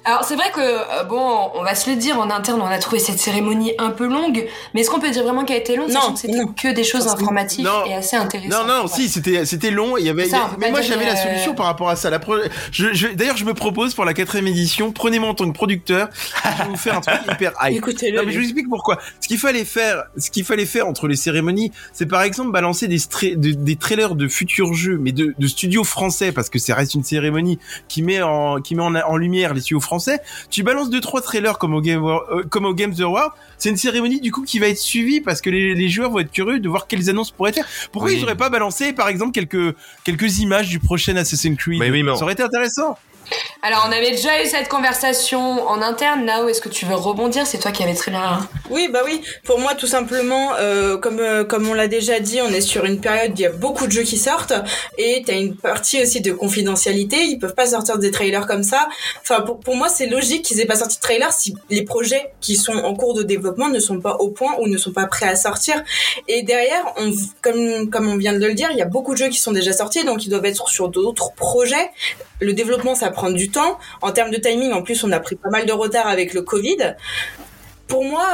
Alors c'est vrai que euh, bon, on va se le dire en interne, on a trouvé cette cérémonie un peu longue, mais est-ce qu'on peut dire vraiment qu'elle a été longue, Non, c'était non. que des choses informatives Non. et assez intéressantes. Non, non, Ouais. si, c'était, c'était long. Il y avait, ça, mais moi, j'avais la solution par rapport à ça. La pro- je, je- d'ailleurs, je me propose pour la quatrième édition, prenez-moi en tant que producteur, je vais vous faire un truc hyper hype. Écoutez-le. Non, mais je vous explique pourquoi. Ce qu'il fallait faire, ce qu'il fallait faire entre les cérémonies, c'est par exemple balancer des, stra- de- des trailers de futurs jeux, mais de, de studios français, parce que ça reste une cérémonie qui met en, qui met en, en lumière les studios français. Tu balances deux, trois trailers comme au Game, War- euh, comme au Games Award. C'est une cérémonie, du coup, qui va être suivie parce que les, les joueurs vont être curieux de voir quelles annonces pourraient faire. Pourquoi Oui. ils auraient pas balancé, par exemple, quelques, quelques images du prochain Assassin's Creed? Mais oui, mais. Ça aurait été intéressant. Alors on avait déjà eu cette conversation en interne. Nao, est-ce que tu veux rebondir? C'est toi qui avais très bien. Oui, bah oui. Pour moi, tout simplement, euh, comme euh, comme on l'a déjà dit, on est sur une période où il y a beaucoup de jeux qui sortent et t'as une partie aussi de confidentialité. Ils peuvent pas sortir des trailers comme ça. Enfin, pour, pour moi, c'est logique qu'ils aient pas sorti de trailer si les projets qui sont en cours de développement ne sont pas au point ou ne sont pas prêts à sortir. Et derrière, on, comme comme on vient de le dire, il y a beaucoup de jeux qui sont déjà sortis, donc ils doivent être sur d'autres projets. Le développement, ça prend du temps. En termes de timing, en plus, on a pris pas mal de retard avec le Covid pour moi,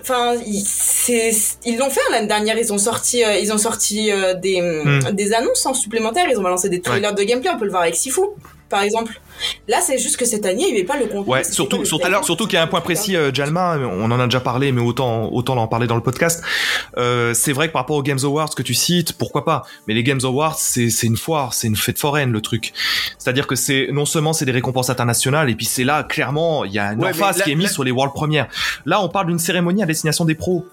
enfin, ils l'ont fait hein, l'année dernière. Ils ont sorti, euh, ils ont sorti euh, des, Mm. des annonces en supplémentaires. Ils ont balancé des trailers de gameplay. On peut le voir avec Sifu, par exemple. Là, c'est juste que cette année, il n'y avait pas le contenu. Ouais, surtout, surtout, surtout qu'il y a un point précis, euh, Jalma, on en a déjà parlé, mais autant, autant en parler dans le podcast. Euh, c'est vrai que par rapport aux Games Awards que tu cites, pourquoi pas? Mais les Games Awards, c'est, c'est une foire, c'est une fête foraine, le truc. C'est-à-dire que c'est, non seulement c'est des récompenses internationales, et puis c'est là, clairement, il y a un Ouais, emphase là- qui est mise là- sur les World Premières. Là, on parle d'une cérémonie à destination des pros.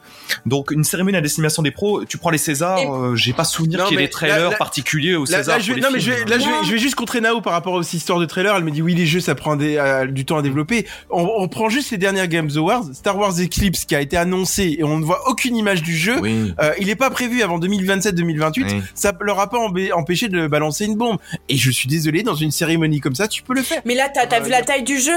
Donc, une cérémonie à destination des pros, tu prends les Césars, Et- euh, j'ai pas souvenir qu'il y ait des trailers là- particuliers au Là, César. là, je pour vais, les non, mais je vais, films. là, je vais, je vais juste contrer Nao par rapport aux histoires de trailer. Elle me dit oui, les jeux, ça prend des, euh, du temps à développer. On, on prend juste les dernières Games Awards, Star Wars Eclipse qui a été annoncé et on ne voit aucune image du jeu. Oui. Euh, il est pas prévu avant 2027-2028. Oui. Ça leur a pas empêché de balancer une bombe. Et je suis désolé, dans une cérémonie comme ça, tu peux le faire. Mais là, t'as as Ouais, vu la taille du jeu.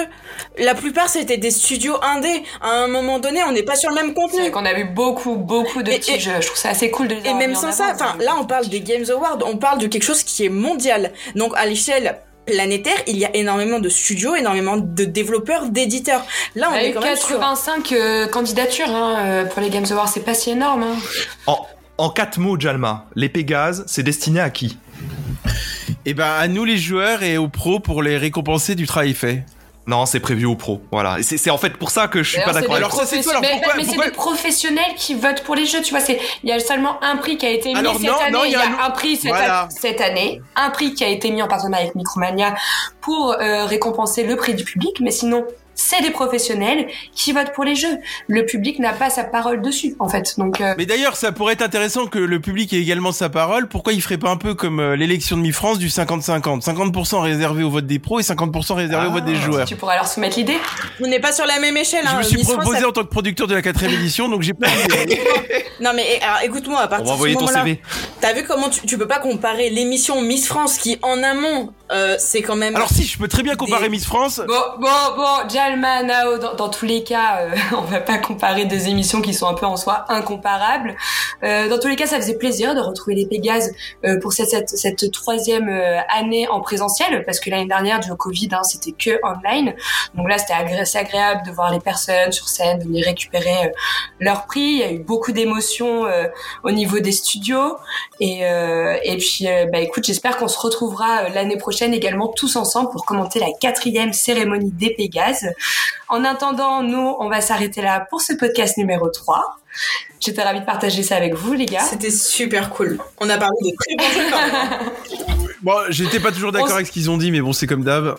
La plupart, c'était des studios indés. À un moment donné, on n'est pas sur le même C'est contenu. vrai qu'on a vu beaucoup, beaucoup de Et- petits et- jeux. Je trouve ça assez cool de les Et même sans ça, enfin, là, on parle des Games Awards, on parle de quelque chose qui est mondial. Donc, à l'échelle planétaire, il y a énormément de studios, énormément de développeurs, d'éditeurs. Là, on a est eu quand même sur... 85 euh, candidatures hein, euh, pour les Games Awards, c'est pas si énorme. Hein. En, en quatre mots, Jalma, les Pégases, c'est destiné à qui? Et ben, à nous les joueurs et aux pros pour les récompenser du travail fait. Non, c'est prévu aux pros. Voilà. Et c'est en fait pour ça que je suis pas d'accord. des avec Alors ça, c'est toi, alors professionnels- pourquoi- mais, pourquoi- c'est des professionnels qui votent pour les jeux, tu vois. C'est il y a seulement un prix qui a été mis Alors cette non, année. il y a un prix cette, Voilà. a- cette année, un prix qui a été mis en partenariat avec Micromania pour euh, récompenser le prix du public. Mais sinon, c'est des professionnels qui votent pour les jeux. Le public n'a pas sa parole dessus, en fait. Donc euh, Mais d'ailleurs, ça pourrait être intéressant que le public ait également sa parole. Pourquoi il ferait pas un peu comme euh, l'élection de Mi-France du 50-50 50% réservé au vote des pros et 50% réservé au vote des joueurs. tu pourras leur soumettre l'idée. On n'est pas sur la même échelle. Je hein. me suis Miss France, proposé ça- en tant que producteur de la quatrième édition, donc j'ai pas. Non, mais alors, écoute-moi, à On partir va de ce envoyer ton moment-là, CV. t'as vu comment tu, tu peux pas comparer l'émission Miss France qui, en amont, euh, c'est quand même... Alors si, je peux très bien comparer Des- Miss France. Bon, bon, bon, Jalma, Nao, dans, tous les cas, euh, on va pas comparer des émissions qui sont un peu en soi incomparables. Euh, dans tous les cas, ça faisait plaisir de retrouver les Pégases euh, pour cette, cette, cette troisième euh, année en présentiel, parce que l'année dernière, du Covid, hein, c'était que online. Donc là, c'était agréable de voir les personnes sur scène venir récupérer euh, leur prix. Il y a eu beaucoup d'émotions euh, au niveau des studios. Et, et puis, bah, écoute, j'espère qu'on se retrouvera l'année prochaine également tous ensemble pour commenter la quatrième cérémonie des Pégases. En attendant, nous, on va s'arrêter là pour ce podcast numéro 3. J'étais ravie de partager ça avec vous, les gars. C'était super cool. On a parlé de très bons même. hein. Bon, j'étais pas toujours d'accord avec ce qu'ils ont dit, mais bon, c'est comme d'hab.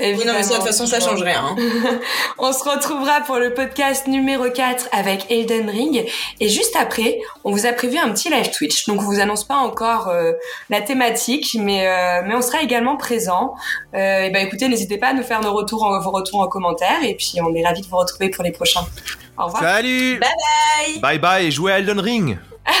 Oui, non, mais ça, de toute façon, ça change rien. hein. On se retrouvera pour le podcast numéro 4 avec Elden Ring. Et juste après, on vous a prévu un petit live Twitch. Donc, on vous annonce pas encore euh, la thématique, mais, euh, mais on sera également présent. Euh, et ben, écoutez, n'hésitez pas à nous faire nos retours en, vos retours en commentaire. Et puis, on est ravis de vous retrouver pour les prochains. Au revoir. Salut. Bye bye. Bye bye et jouez à Elden Ring.